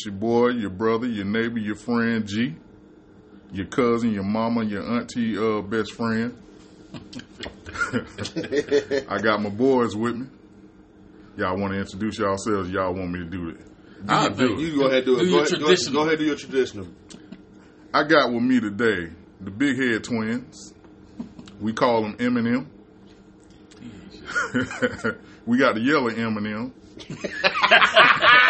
It's your boy, your brother, your neighbor, your friend G, your cousin, your mama, your auntie, uh, best friend. I got my boys with me. Y'all want to introduce yourselves? Y'all want me to do it? I'll do it. You go ahead do it. Do go, your ahead, go, traditional. go ahead do your traditional. I got with me today the Big Head Twins. We call them M&M. we got the yellow M&M,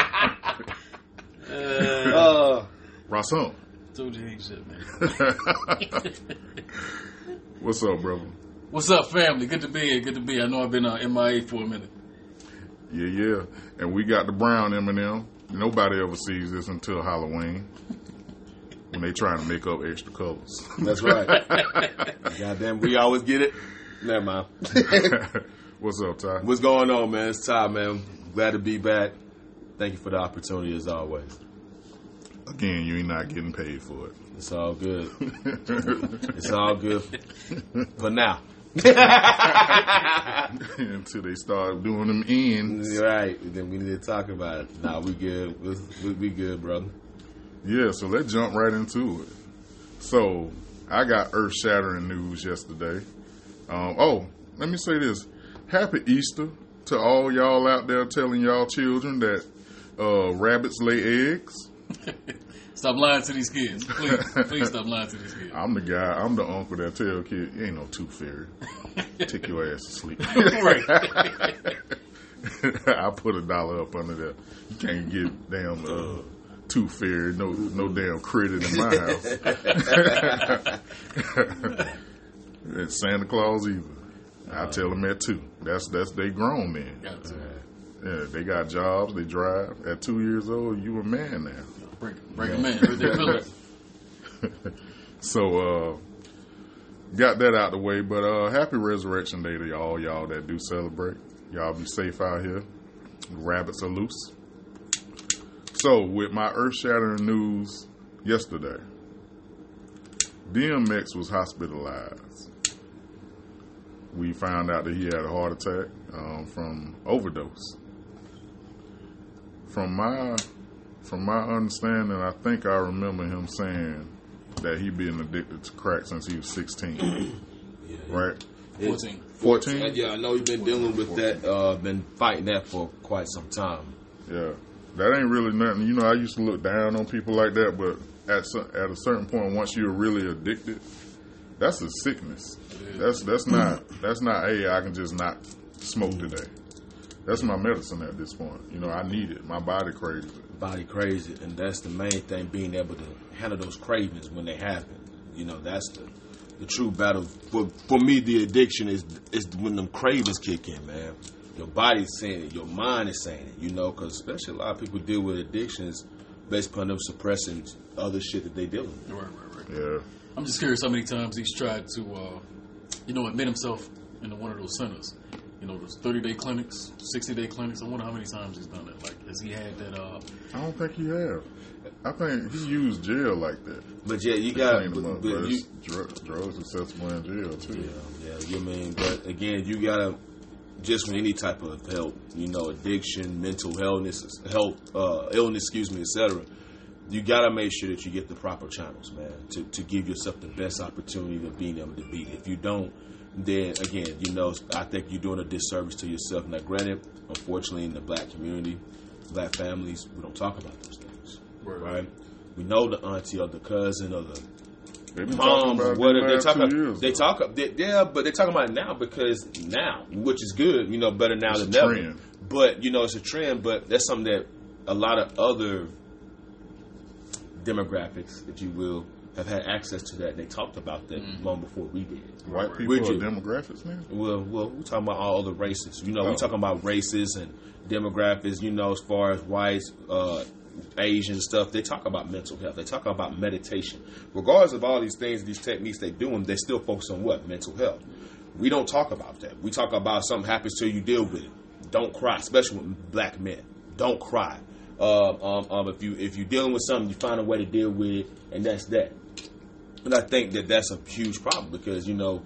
Rassam. Told you ain't shit, man. What's up, brother? What's up, family? Good to be here. Good to be here. I know I've been uh, MIA for a minute. Yeah, yeah. And we got the brown M&M. Nobody ever sees this until Halloween when they trying to make up extra colors. that's right. Goddamn, we always get it. Never mind. What's up, Ty? What's going on, man? It's Ty, man. Glad to be back. Thank you for the opportunity as always. Again, you ain't not getting paid for it. It's all good. It's all good for now. until they start doing them ends. right. Then we need to talk about it. Nah, we good. We, we, we good, brother. Yeah, so let's jump right into it. So I got earth shattering news yesterday. Um, oh, let me say this: Happy Easter to all y'all out there telling y'all children that uh, rabbits lay eggs. Stop lying to these kids. Please, please stop lying to these kids. I'm the guy. I'm the uncle that tell kid, "You ain't no tooth fairy. Take your ass to sleep." right. I put a dollar up under there. You can't get damn uh, tooth fairy, no no damn credit in my house. and Santa Claus either. I tell them that too. That's that's they grown men. Yeah, they got jobs. They drive. At two years old, you a man now. Break, break them in. So uh got that out the way, but uh happy resurrection day to all y'all that do celebrate. Y'all be safe out here. Rabbits are loose. So with my earth shattering news yesterday, DMX was hospitalized. We found out that he had a heart attack um, from overdose. From my from my understanding, I think I remember him saying that he'd been addicted to crack since he was 16. right? 14. 14? Yeah, I know you've been dealing with that. Uh, been fighting that for quite some time. Yeah. That ain't really nothing. You know, I used to look down on people like that, but at some, at a certain point, once you're really addicted, that's a sickness. That's that's not that's not. Hey, I can just not smoke today. That's my medicine at this point. You know, I need it. My body craves it. Body crazy, and that's the main thing. Being able to handle those cravings when they happen. You know, that's the the true battle. For for me, the addiction is is when them cravings kick in, man. Your body's saying it, your mind is saying it. You know, because especially a lot of people deal with addictions based upon them suppressing other shit that they dealing with. Right, right, right. Yeah. I'm just curious how many times he's tried to, uh, you know, admit himself into one of those centers. You know, those 30 day clinics, 60 day clinics. I wonder how many times he's done that. Like, has he had that? Uh, I don't think he have. I think he used jail like that. But yeah, you to got clean but, them up, but but you, it's dr- drugs accessible in jail too. Yeah, yeah, you mean, but again, you gotta just with any type of help, you know, addiction, mental illness, health, uh, illness, excuse me, etc. You gotta make sure that you get the proper channels, man, to, to give yourself the best opportunity of being able to beat it. If you don't, then again, you know, I think you're doing a disservice to yourself. Now, granted, unfortunately, in the black community, black families, we don't talk about those things, Right. right? We know the auntie or the cousin or the They've been talking moms, about it what the they talk about, years, they talk, they, yeah, but they're talking about it now because now, which is good, you know, better now It's than never. trend. But you know, it's a trend. But that's something that a lot of other demographics, if you will, have had access to that. And they talked about that Mm-hmm. long before we did. White people Would are you? demographics now. Well, well, we're talking about all other races. You know, Oh. we're talking about races and demographics. You know, as far as whites, uh, Asian stuff, they talk about mental health. They talk about meditation. Regardless of all these things, these techniques they doing, they still focus on what mental health. We don't talk about that. We talk about something happens to you, deal with it. Don't cry, especially with black men. Don't cry. Uh, um, um, if you if you're dealing with something, you find a way to deal with it, and that's that. And I think that that's a huge problem because you know,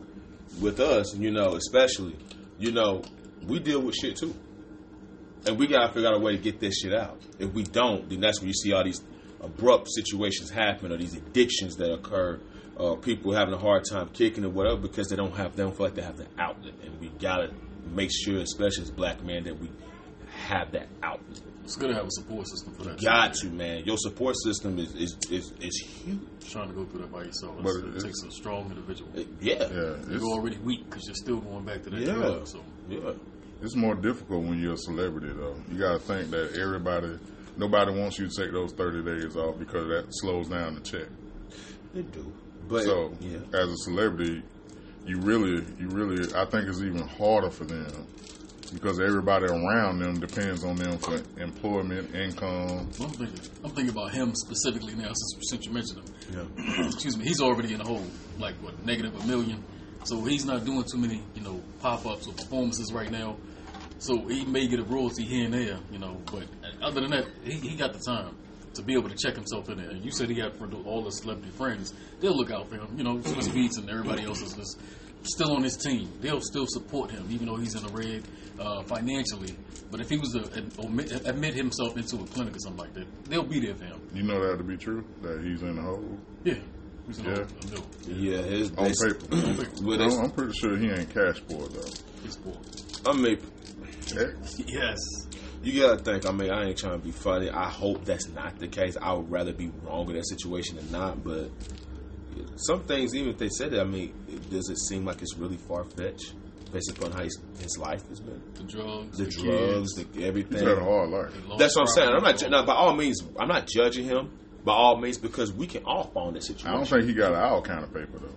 with us, you know, especially, you know, we deal with shit too. and we gotta figure out a way to get this shit out. If we don't, then that's when you see all these abrupt situations happen or these addictions that occur. Uh, people having a hard time kicking or whatever because they don't have they don't feel like they have the outlet, and we gotta make sure, especially as black men, that we have that outlet. It's good to have a support system for that. Got to man, your support system is is is, is huge. Trying to go through that by yourself. It takes a strong individual. It- yeah, Yeah, You're already weak because you're still going back to that Yeah. drug. So yeah. it's more difficult when you're a celebrity, though. You got to think that everybody, nobody wants you to take those 30 days off because that slows down the check. They do, but so, yeah, as a celebrity, you really, you really, I think it's even harder for them because everybody around them depends on them for employment, income. I'm thinking, I'm thinking about him specifically now since, since you mentioned him. yeah. excuse me, he's already in the hole, like what, negative a million. So he's not doing too many, you know, pop ups or performances right now. So he may get a royalty here and there, you know, but other than that, he, he got the time to be able to check himself in there. And you said he got for all his celebrity friends. They'll look out for him, you know, Swizz Beatz and everybody else is is still on his team. They'll still support him, even though he's in the red uh, financially. But if he was to ad- omit, admit himself into a clinic or something like that, they'll be there for him. You know that to be true, that he's in the hole Yeah. He's in Yeah. a middle. Yeah, his on basic- paper. But I'm, I'm pretty sure he ain't cash poor, though. He's poor. I mean, X? Yes. you gotta think. I mean, I ain't trying to be funny. I hope that's not the case. I would rather be wrong in that situation than not. But some things, even if they said it, I mean, does it seem like it's really far fetched based upon how his, his life has been? The drugs. The, kids, drugs, the He's everything. had a hard life. That's what I'm saying. I'm not. property. ju- No, by all means, I'm not judging him. By all means, because we can all fall in that situation. I don't think he got our kind of paper, though.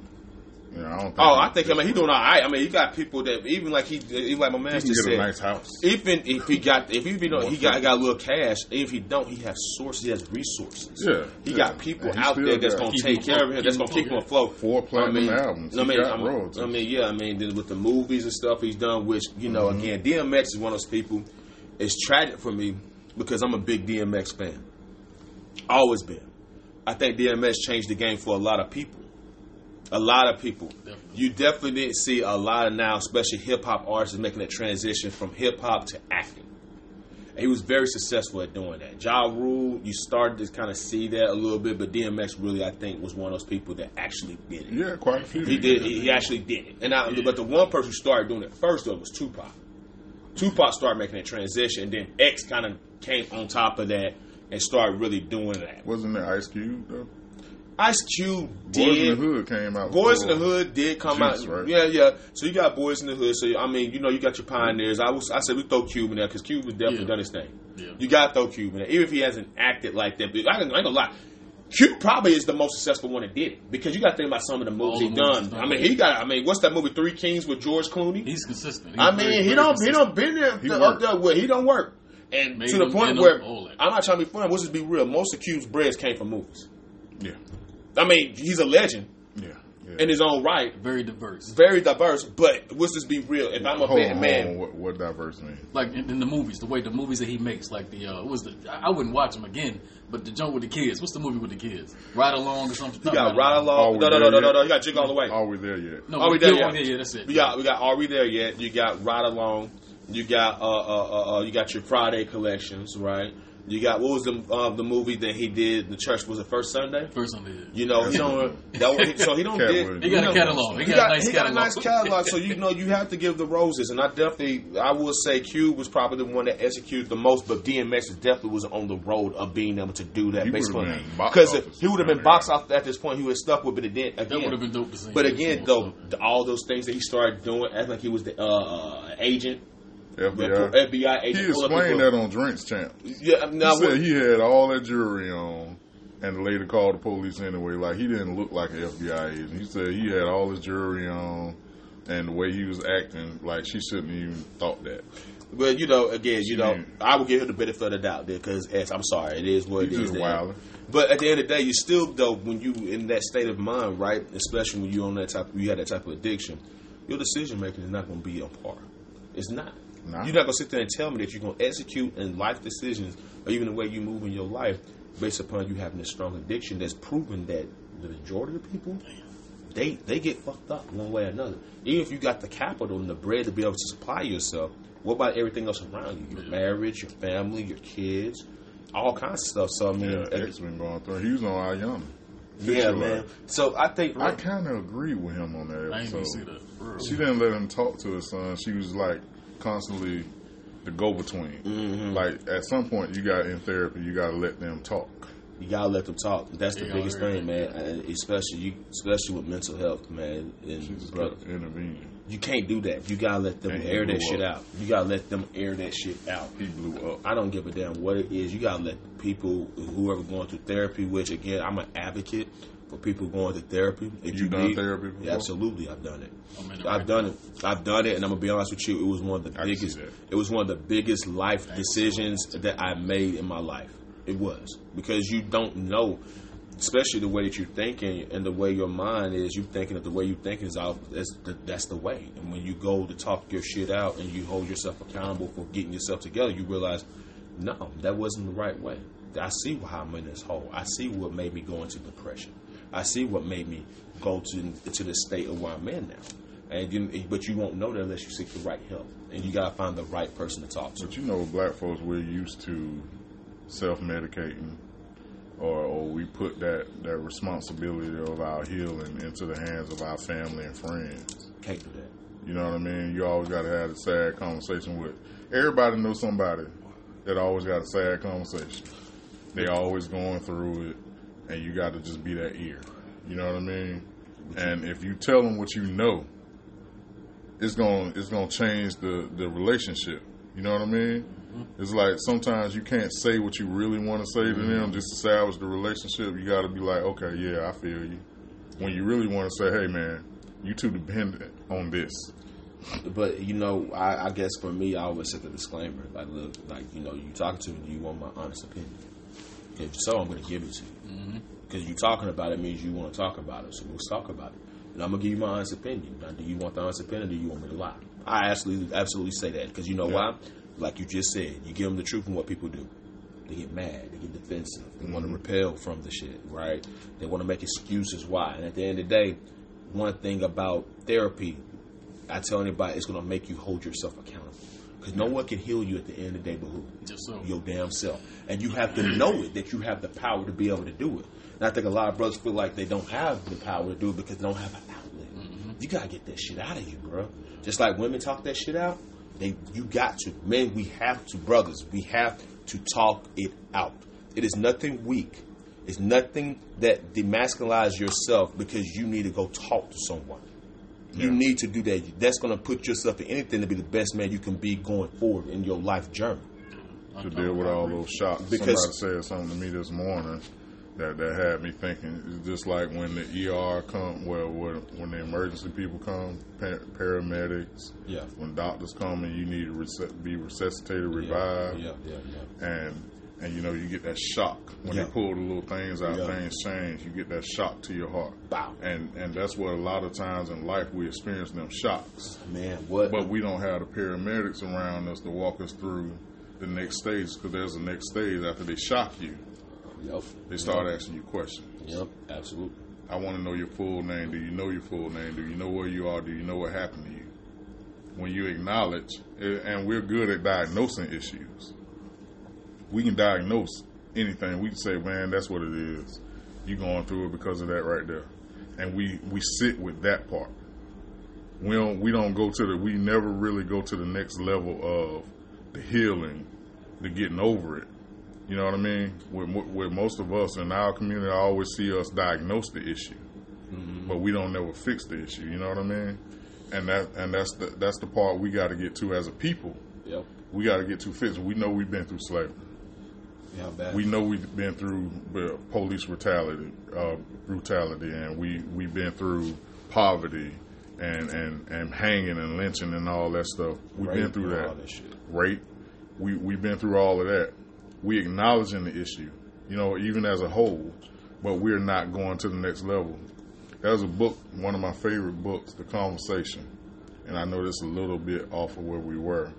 You know, I don't think Oh, I think I mean he doing all right. I mean, he got people that even like he, even like my man he can just get said, a nice house. even if he got if he you know he got got a little cash, if he don't, he has sources, he has resources. Yeah, he yeah. got people out still there that's gonna Keep take care of him, that's gonna keep him afloat. afloat. Four platinum I mean, albums. I He mean, got I mean. I mean, yeah, I mean, then with the movies and stuff he's done, which you know, Mm-hmm. again, DMX is one of those people. It's tragic for me because I'm a big DMX fan. Always been. I think DMX changed the game for a lot of people. A lot of people. Definitely. You definitely didn't see a lot of now, especially hip hop artists, making that transition from hip hop to acting. And he was very successful at doing that. Ja Rule, you started to kind of see that a little bit, but DMX really, I think, was one of those people that actually did it. Yeah, quite a few. He did. He, he actually did it. And I, but the one person who started doing it first though was Tupac. Tupac started making that transition, and then X kind of came on top of that and started really doing that. Wasn't there Ice Cube, though? Ice Cube did. Boys in the Hood came out. Boys in the Hood did come Juice, out. right? Yeah, yeah. So you got Boys in the Hood. So I mean, you know, you got your pioneers. I was, I said we throw Cube in there because Cube has definitely Yeah. done his thing. Yeah. You got to throw Cube in there, even if he hasn't acted like that. But I ain't, I ain't gonna lie. Cube probably is the most successful one that did it because you got to think about some of the movies he done. I mean, he got. I mean, what's that movie Three Kings with George Clooney? He's consistent. He's I very, mean, he very don't he don't been there He up there with he don't work. And Made to the point where up all that. I'm not trying to be funny. Let's just be real. Most of Cube's breads came from movies. Yeah, I mean, he's a legend yeah, yeah. in his own right. Very diverse. very diverse, but let's just be real. If I'm a hold bad on, man, on. What, what diverse mean? Like in, in the movies, the way the movies that he makes, like the uh, was the I I wouldn't watch him again, but the jump with the kids. What's the movie with the kids? Ride along or something? you got Ride Along. No, no, no, no, no, no. You got Jig All the Way. Are we there yet? No, Are we we there there yet? Yeah, yeah, that's it. We got, we got. Are we there yet? You got Ride Along. You got, uh, uh, uh, uh, you got your Friday collections, right? You got what was the uh, the movie that he did? The church was the first Sunday? First Sunday. the You know, he don't. That, so he don't did. He got you a catalog. He He got, got, a nice he got a catalog. nice catalog, so you know you have to give the roses, and I definitely, I will say, Cube was probably the one that executed the most, but DMX definitely was on the road of being able to do that. He based would've on been box because office he would have been kind of box guy. at this point. He was stuck with it again. That would have been dope to see. But again, though, the- all those things that he started doing, acting like he was the uh, uh, agent, FBI. FBI He agent. up explained that on Drink Champs. Yeah, now he said he had all that jewelry on, and the lady called the police anyway. Like he didn't look like an FBI agent. He said he had all his jewelry on, and the way he was acting, like she shouldn't even thought that. Well, you know, again, you know. I will give her the benefit of the doubt there because I'm sorry, it is what He's it is. But at the end of the day, you still though when you in that state of mind, right? Especially when you on that type, you had that type of addiction, your decision making is not going to be on par. It's not. Nah. You're not going to sit there and tell me that you're going to execute in life decisions or even the way you move in your life based upon you having this strong addiction that's proven that the majority of the people they they get fucked up one way or another. Even if you got the capital and the bread to be able to supply yourself, What about everything else around you? Your marriage, your family, your kids, all kinds of stuff. So I mean, Yeah, X been going through. He was on Iyanla. yeah, man. life. So I think I kind of agree with him on that I ain't episode. even see that. She didn't let him talk to his son. She was like constantly the go between. Mm-hmm. Like at some point, you got in therapy, you got to let them talk. you gotta let them talk. That's the Yeah, biggest everything. thing, man. And especially you, especially with mental health, man. And just brother, kept intervening. you can't do that. You gotta let them And air that blew shit out. You gotta let them air that shit out. He blew up. I don't give a damn what it is. You gotta let people whoever going through therapy, which again, I'm an advocate for people going to therapy. If You done therapy before? Yeah, absolutely, I've done it. I'm in it I've right done it. I've done it, and I'm gonna be honest with you. It was one of the I biggest. It was one of the biggest life decisions that I made in my life. It was because you don't know, especially the way that you're thinking and the way your mind is. You thinking that the way you thinking is all that's the, that's the way. And when you go to talk your shit out and you hold yourself accountable for getting yourself together, you realize, no, that wasn't the right way. I see how I'm in this hole. I see what made me go into depression. I see what made me go to to the state of where I'm in now. And you, but you won't know that unless you seek the right help, and you gotta find the right person to talk to. But you know, black folks, we're used to self medicating, or, or we put that, that responsibility of our healing into the hands of our family and friends. Can't do that. You know what I mean? You always got to have a sad conversation with. Everybody knows somebody that always got a sad conversation. They always going through it, and you got to just be that ear. You know what I mean? And if you tell them what you know, it's going to it's gonna change the the relationship. You know what I mean? Mm-hmm. It's like sometimes you can't say what you really want to say to them mm-hmm. just to salvage the relationship. You got to be like, okay, yeah, I feel you. When you really want to say, hey, man, you too dependent on this. But you know, I, I guess for me, I always set the disclaimer like, look, like you know, you talk to me, do you want my honest opinion? If so, I'm going to give it to you. Mm-hmm. Because you talking about it means you want to talk about it. So let's talk about it. And I'm going to give you my honest opinion. Now, do you want the honest opinion or do you want me to lie? I absolutely, absolutely say that. Because you know why? Like you just said, you give them the truth and what people do. They get mad. They get defensive. They want to mm-hmm. repel from the shit, right? They want to make excuses why. And at the end of the day, one thing about therapy, I tell anybody, it's going to make you hold yourself accountable. Because no one can heal you at the end of the day but who? Your damn self. And you have to know it that you have the power to be able to do it. And I think a lot of brothers feel like they don't have the power to do it because they don't have an outlet. Mm-hmm. You gotta get that shit out of you, bro. Just like women talk that shit out, they you got to. Men, we have to, brothers, we have to talk it out. It is nothing weak. It's nothing that demasculizes yourself because you need to go talk to someone. You need to do that. That's going to put yourself in anything to be the best man you can be going forward in your life journey. To deal with all those shocks. Because- Somebody said something to me this morning that, that had me thinking. It's just like when the ER come, well, when, when the emergency people come, pa- paramedics, Yeah. when doctors come and you need to be resuscitated, revived, Yeah, yeah, yeah. and and you know you get that shock when Yeah. they pull the little things out, Yeah. things change. You get that shock to your heart, Bow. and and that's what a lot of times in life we experience them shocks. Man, what? But we don't have the paramedics around us to walk us through the next stage because there's a next stage after they shock you. yep. They start asking you questions. Yep, absolutely. I want to know your full name. Do you know your full name? Do you know where you are? Do you know what happened to you? When you acknowledge, eh, and we're good at diagnosing issues, we can diagnose anything. We can say, man, that's what it is. You're going through it because of that right there. And we, we sit with that part. We don't we don't go to the we never really go to the next level of the healing, the getting over it. You know what I mean? With, with most of us in our community, I always see us diagnose the issue, but we don't never fix the issue. You know what I mean? And that and that's the that's the part we got to get to as a people. Yep. We got to get to fix. We know we've been through slavery. Yeah. We know we've been through uh, police brutality, uh, brutality, and we we've been through poverty and and and hanging and lynching and all that stuff. We've been through that. all that shit. Rape. We we've been through all of that. We acknowledging the issue, you know, even as a whole, but we're not going to the next level. There's a book, one of my favorite books, The Conversation, and I know this a little bit off of where we were.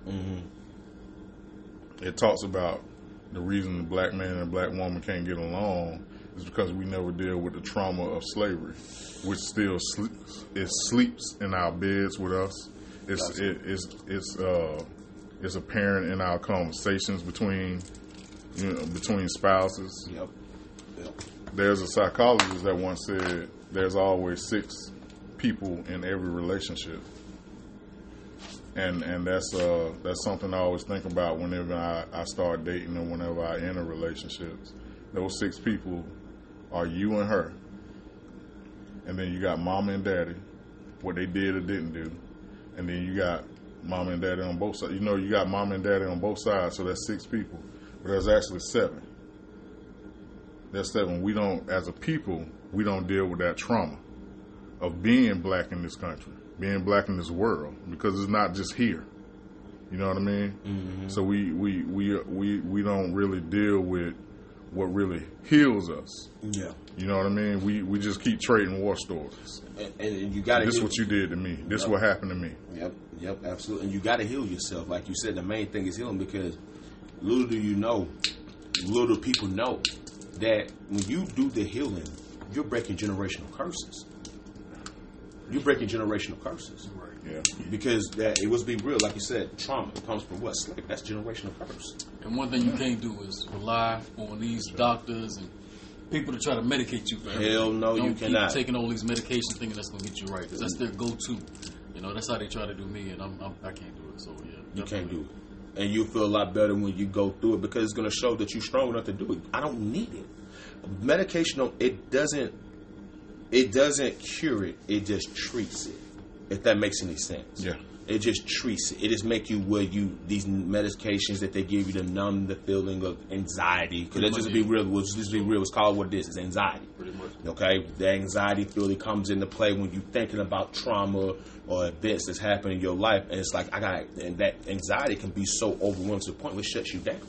It talks about the reason the black man and black woman can't get along is because we never deal with the trauma of slavery, which still sleeps. It sleeps in our beds with us. It's it, it's it's uh, It's apparent in our conversations between you know between spouses. Yep. Yep. There's a psychologist that once said there's always six people in every relationship. And and that's uh that's something I always think about whenever I, I start dating or whenever I enter relationships. Those six people are you and her. And then you got mama and daddy, what they did or didn't do. And then you got mama and daddy on both sides. You know you got mom and daddy on both sides, so that's six people. But there's actually seven. There's seven. We don't as a people, we don't deal with that trauma of being black in this country, being black in this world, because it's not just here. You know what I mean? Mm-hmm. So we, we we we we don't really deal with what really heals us. Yeah. You know what I mean? We we just keep trading war stories. And, and you got to. This is what you did to me. This what happened to me. Yep, yep, absolutely. And you got to heal yourself, like you said. The main thing is healing because little do you know, little people know that when you do the healing, you're breaking generational curses. You're breaking generational curses. Yeah. because that it was be real, like you said. Trauma comes from what? Slavery. That's generational curse. And one thing you can't do is rely on these doctors and people to try to medicate you for everything. Hell no, Don't you keep cannot. taking all these medications thinking that's going to get you right. 'cause that's their go-to. You know, that's how they try to do me, and I'm, I'm, I can't do it. So, yeah. You can't do it. And you feel a lot better when you go through it because it's going to show that you're strong enough to do it. I don't need it. Medication, it doesn't, it doesn't cure it. It just treats it. If that makes any sense. Yeah. It just treats it. It just make you where you these medications that they give you to numb the feeling of anxiety. Because let's just be real. Let's just be real. It's called what it is. It's anxiety. Pretty much. Okay, the anxiety feeling comes into play when you're thinking about trauma or events that's happened in your life, and it's like I got, and that anxiety can be so overwhelming to the point where it shuts you down.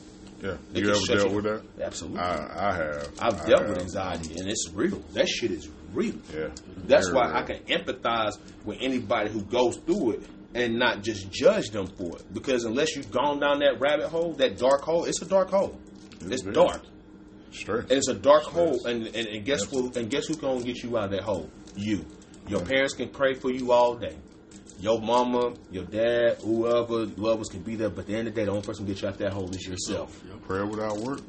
Yeah. It You ever dealt you- with that? Absolutely, I I have. I've I dealt have. with anxiety, and it's real. That shit is real. Yeah. That's Very why real. I can empathize with anybody who goes through it and not just judge them for it. Because unless you've gone down that rabbit hole, that dark hole, it's a dark hole. It's very. dark. And it's a dark hole, and, and, and guess who? And guess who's gonna get you out of that hole? You. Your parents can pray for you all day. Your mama, your dad, whoever, whoever can be there. But at the end of the day, the only person who get you out of that hole is yourself. Prayer without work.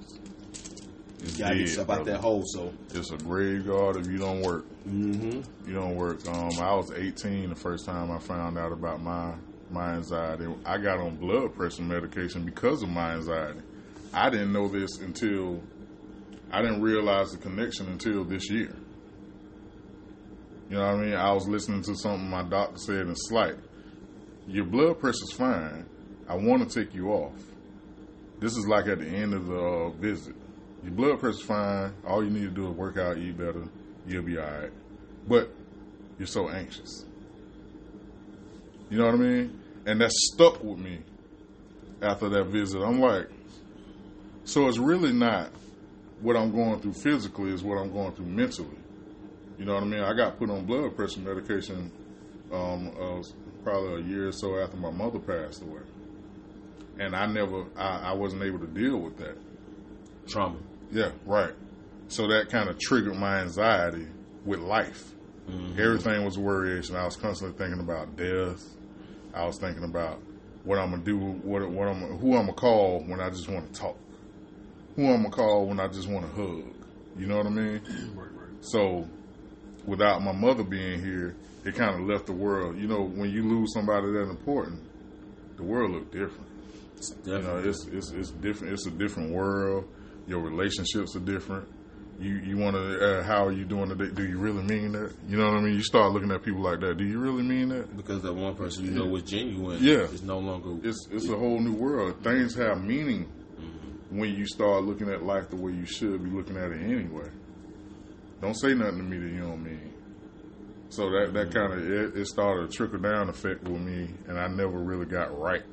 You gotta get yourself out that hole. So, It's a graveyard if you don't work. mm-hmm. You don't work. Um, I was 18 the first time I found out about my my anxiety. I got on blood pressure medication because of my anxiety. I didn't know this until I didn't realize the connection until this year. You know what I mean? I was listening to something my doctor said in slight. Your blood pressure's fine. I want to take you off. This is like at the end of the uh, visit. Your blood pressure's fine. All you need to do is work out, eat better. You'll be all right. But you're so anxious. You know what I mean? And that stuck with me after that visit. I'm like, so it's really not what I'm going through physically, is what I'm going through mentally. You know what I mean? I got put on blood pressure medication um, uh, probably a year or so after my mother passed away. And I never, I, I wasn't able to deal with that. trauma. Yeah, right. So that kind of triggered my anxiety with life. Mm-hmm. Everything was worrisome. I was constantly thinking about death. I was thinking about what I'm gonna do, what what I'm who I'm gonna call when I just want to talk. Who I'm gonna call when I just want to hug. You know what I mean? Right, right. So, without my mother being here, it kind of left the world. You know, when you lose somebody that important, the world look different. You know, it's it's it's different. It's a different world. Your relationships are different. You you want to uh, how are you doing today? Do you really mean that? You know what I mean? You start looking at people like that. Do you really mean that? because that one person you know was genuine. Yeah. is no longer. It's it's a whole new world. Things have meaning when you start looking at life the way you should be looking at it anyway. Don't say nothing to me that you don't mean. So that that kind of it, it started a trickle down effect with me, and I never really got right.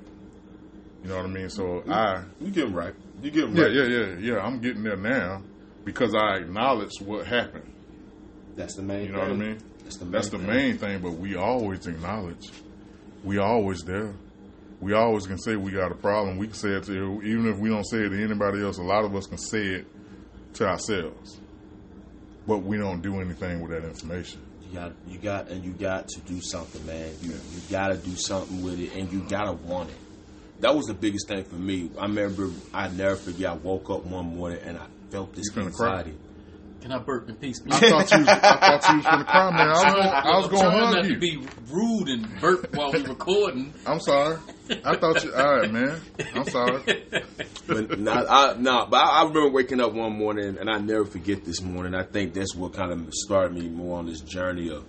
You know what I mean? So I you get right. You get 'em yeah right. yeah yeah yeah I'm getting there now because I acknowledge what happened. That's the main. You know what I mean? That's the main. That's the thing. main thing, but we always acknowledge. We always there. We always can say we got a problem. We can say it to even if we don't say it to anybody else. A lot of us can say it to ourselves, but we don't do anything with that information. You got, you got, and you got to do something, man. You, you got to do something with it, and you got to want it. That was the biggest thing for me. I remember I never forget. I woke up one morning and I felt this You finna cry? anxiety. Can I burp in peace, I thought you was, I thought you was gonna cry, man. I was I'm gonna, was gonna hug not you. to be rude and burp while we recording. I'm sorry. I thought you. All right, man. I'm sorry. But nah, I, nah, but I, I remember waking up one morning, and I never forget this morning. I think that's what kind of started me more on this journey of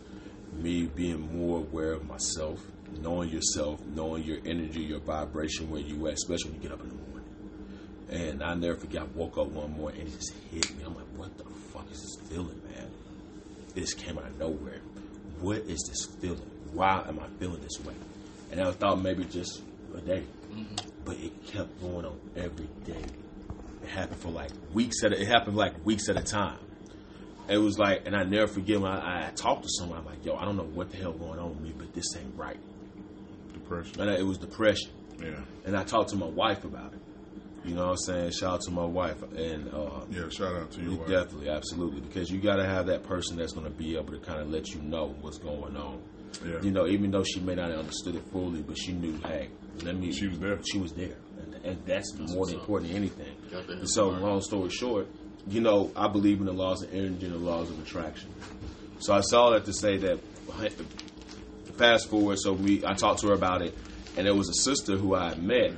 me being more aware of myself, knowing yourself, knowing your energy, your vibration, where you at, especially when you get up in the morning. And I never forget, I woke up one morning and it just hit me. I'm like, what the fuck is this feeling, man? It just came out of nowhere. What is this feeling? Why am I feeling this way? And I thought maybe just a day mm-hmm. but it kept going on every day. It happened for like weeks at a, it happened like weeks at a time. It was like, and I never forget when I, I talked to someone. I'm like, yo, I don't know what the hell going on with me, but this ain't right. Depression. And it was depression. Yeah. And I talked to my wife about it. You know what I'm saying? Shout out to my wife. And uh, Yeah. Shout out to you. wife. definitely, absolutely, because you got to have that person that's going to be able to kind of let you know what's going on. Yeah. You know, even though she may not have understood it fully, but she knew, hey, let me. She was there. She was there, and, and that's, more what's up. important than anything. And so, long story short, you know, I believe in the laws of energy and the laws of attraction. So I saw that to say that. Fast forward, so we I talked to her about it, and there was a sister who I had met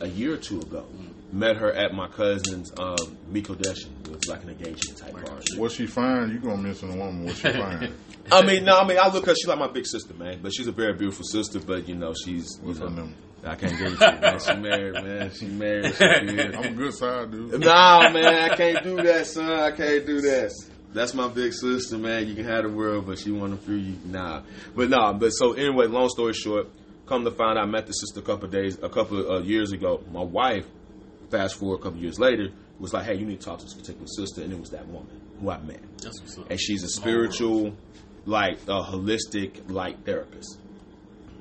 a year or two ago. Met her at my cousin's um, Mikodeshin. It was like an engagement type party. What she find? You gonna mention a woman? What she find? I mean, no, I mean, I look at she's like my big sister, man. But she's a very beautiful sister. But you know, she's you What's her know, name? I can't get into it, man. She married, man. She married. She. I'm a good side dude. Nah, man, I can't do that, son. I can't do that. That's my big sister, man. You can have the world, but she want to free you. Nah, but nah. But so anyway, long story short, come to find out, I met the sister a couple of days, a couple of uh, years ago. My wife, fast forward a couple of years later, was like, "Hey, you need to talk to this particular sister," and it was that woman who I met That's what's up. and she's a spiritual, like a holistic, like therapist.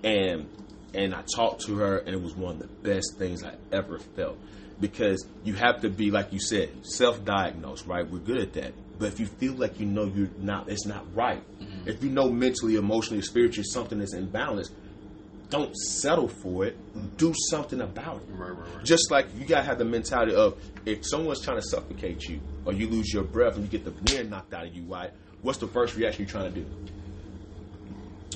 And and I talked to her, and it was one of the best things I ever felt because you have to be like you said, self-diagnosed, right? We're good at that. But if you feel like you know you're not, it's not right. Mm-hmm. If you know mentally, emotionally, spiritually something is imbalanced, don't settle for it. Mm-hmm. Do something about it. Right, right, right. Just like you gotta have the mentality of if someone's trying to suffocate you or you lose your breath and you get the wind knocked out of you, right? What's the first reaction you're trying to do?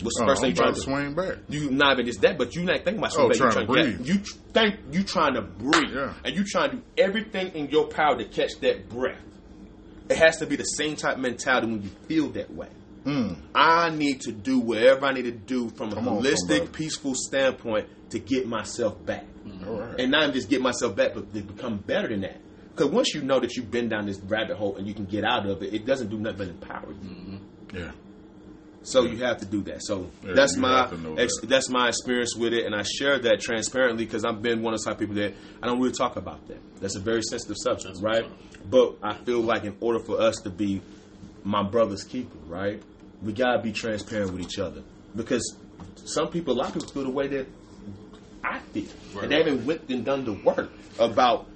What's the Oh, first thing you're trying to to do? back. You not even just that, but you not thinking about Oh, something. trying to you're get- breathe. you think you trying to breathe, Yeah. and you trying to do everything in your power to catch that breath. It has to be the same type mentality when you feel that way. Mm. I need to do whatever I need to do from a Come on, holistic, somebody. peaceful standpoint to get myself back All right. and not just get myself back, but to become better than that. Because once you know that you've been down this rabbit hole and you can get out of it, it doesn't do nothing but empower you. yeah. So you have to do that. So Yeah, that's my have to know ex- that. that's my experience with it, and I share that transparently because I've been one of the type of people that I don't really talk about that. That's a very sensitive subject, That's right? But I feel like in order for us to be my brother's keeper, right, we gotta be transparent with each other because some people, a lot of people feel the way that I feel, Right. and they haven't went and done the work about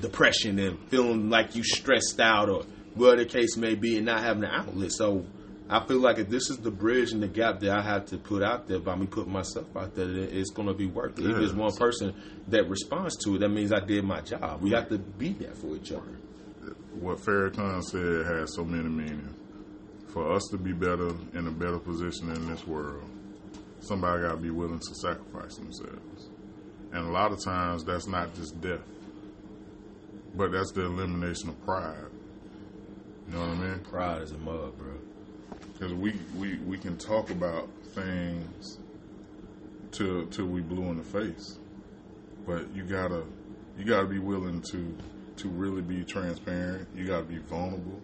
depression and feeling like you stressed out or whatever the case may be and not having an outlet. So I feel like if this is the bridge and the gap that I have to put out there by me putting myself out there, it's going to be worth it. If there's one person that responds to it, that means I did my job. We have to be there for each other. What Farrakhan said has so many meanings. For us to be better in a better position in this world, somebody got to be willing to sacrifice themselves. And a lot of times, that's not just death, but that's the elimination of pride. You know what I mean? Pride is a mud, bro. Because we, we, we can talk about things till till we blue in the face, but you gotta you gotta be willing to to really be transparent. You gotta be vulnerable,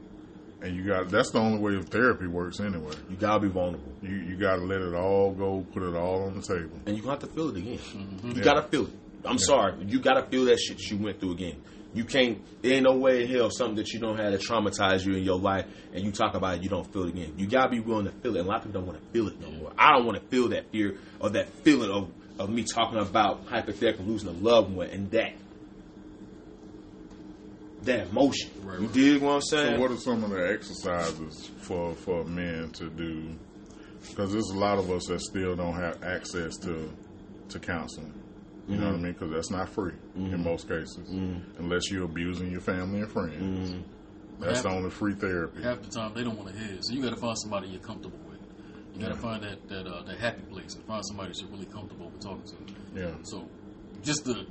and you got that's the only way therapy works anyway. You gotta be vulnerable, You you gotta let it all go, put it all on the table. and you gonna have to feel it again. Mm-hmm. You Yeah. gotta feel it. I'm sorry, you gotta feel that shit you went through again. You can't. There ain't no way in hell something that you don't have that traumatized you in your life, and you talk about it, you don't feel it again. You gotta be willing to feel it. And a lot of people don't want to feel it no more. I don't want to feel that fear or that feeling of of me talking about hypothetically losing a loved one and that that emotion. Right, you right. dig what I'm saying? So, what are some of the exercises for for men to do? Because there's a lot of us that still don't have access to to counseling. You know what I mean? Because that's not free Mm-hmm. in most cases, unless you're abusing your family and friends. That's the only free therapy. half the time they don't want to hear. it. So you got to find somebody you're comfortable with. You got to find that that uh, that happy place and find somebody that you're really comfortable with talking to. Yeah. So, just to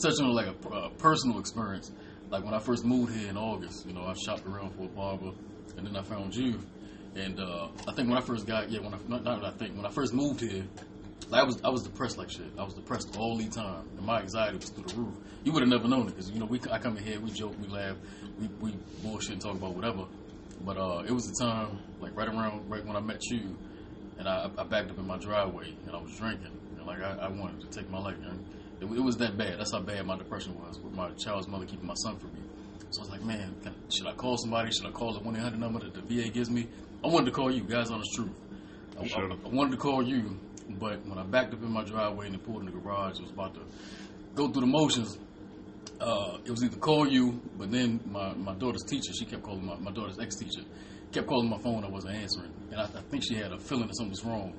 touch on like a uh, personal experience, like when I first moved here in August, you know, I shopped around for a barber, and then I found you. And uh, I think when I first got, yeah, when I not, not I think when I first moved here, like I was I was depressed like shit. I was depressed all the time, and my anxiety was through the roof. You would have never known it because you know we I come in here, we joke, we laugh, we we bullshit and talk about whatever. But uh, it was the time like right around right when I met you, and I, I backed up in my driveway and I was drinking, and like I, I wanted to take my life. And it, it was that bad. That's how bad my depression was with my child's mother keeping my son from me. So I was like, man, can, should I call somebody? Should I call the one eight hundred number that the VA gives me? I wanted to call you, guys. on the truth. I, I, I wanted to call you, but when I backed up in my driveway and pulled in the garage, I was about to go through the motions. Uh, it was either call you, but then my, my daughter's teacher, she kept calling my, my daughter's ex teacher, kept calling my phone. I wasn't answering, and I, I think she had a feeling that something was wrong.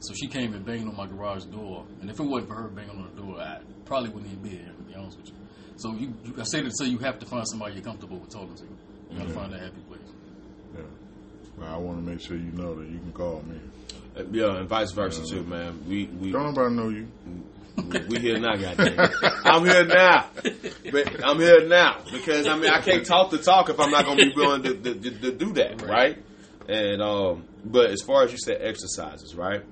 So she came and banged on my garage door, and if it wasn't for her banging on the door, I probably wouldn't even be here. To be honest with you. So you, you I say to say you have to find somebody you're comfortable with talking to. You gotta find that happy place. Yeah. Well, I want to make sure you know that you can call me. Uh, Yeah, and vice versa too, man. We we Don't nobody know you. we, here now, goddamn. I'm here now, but I'm here now because I mean I can't talk the talk if I'm not gonna be willing to, to, to, to do that, right? And um, but as far as you said, exercises, right?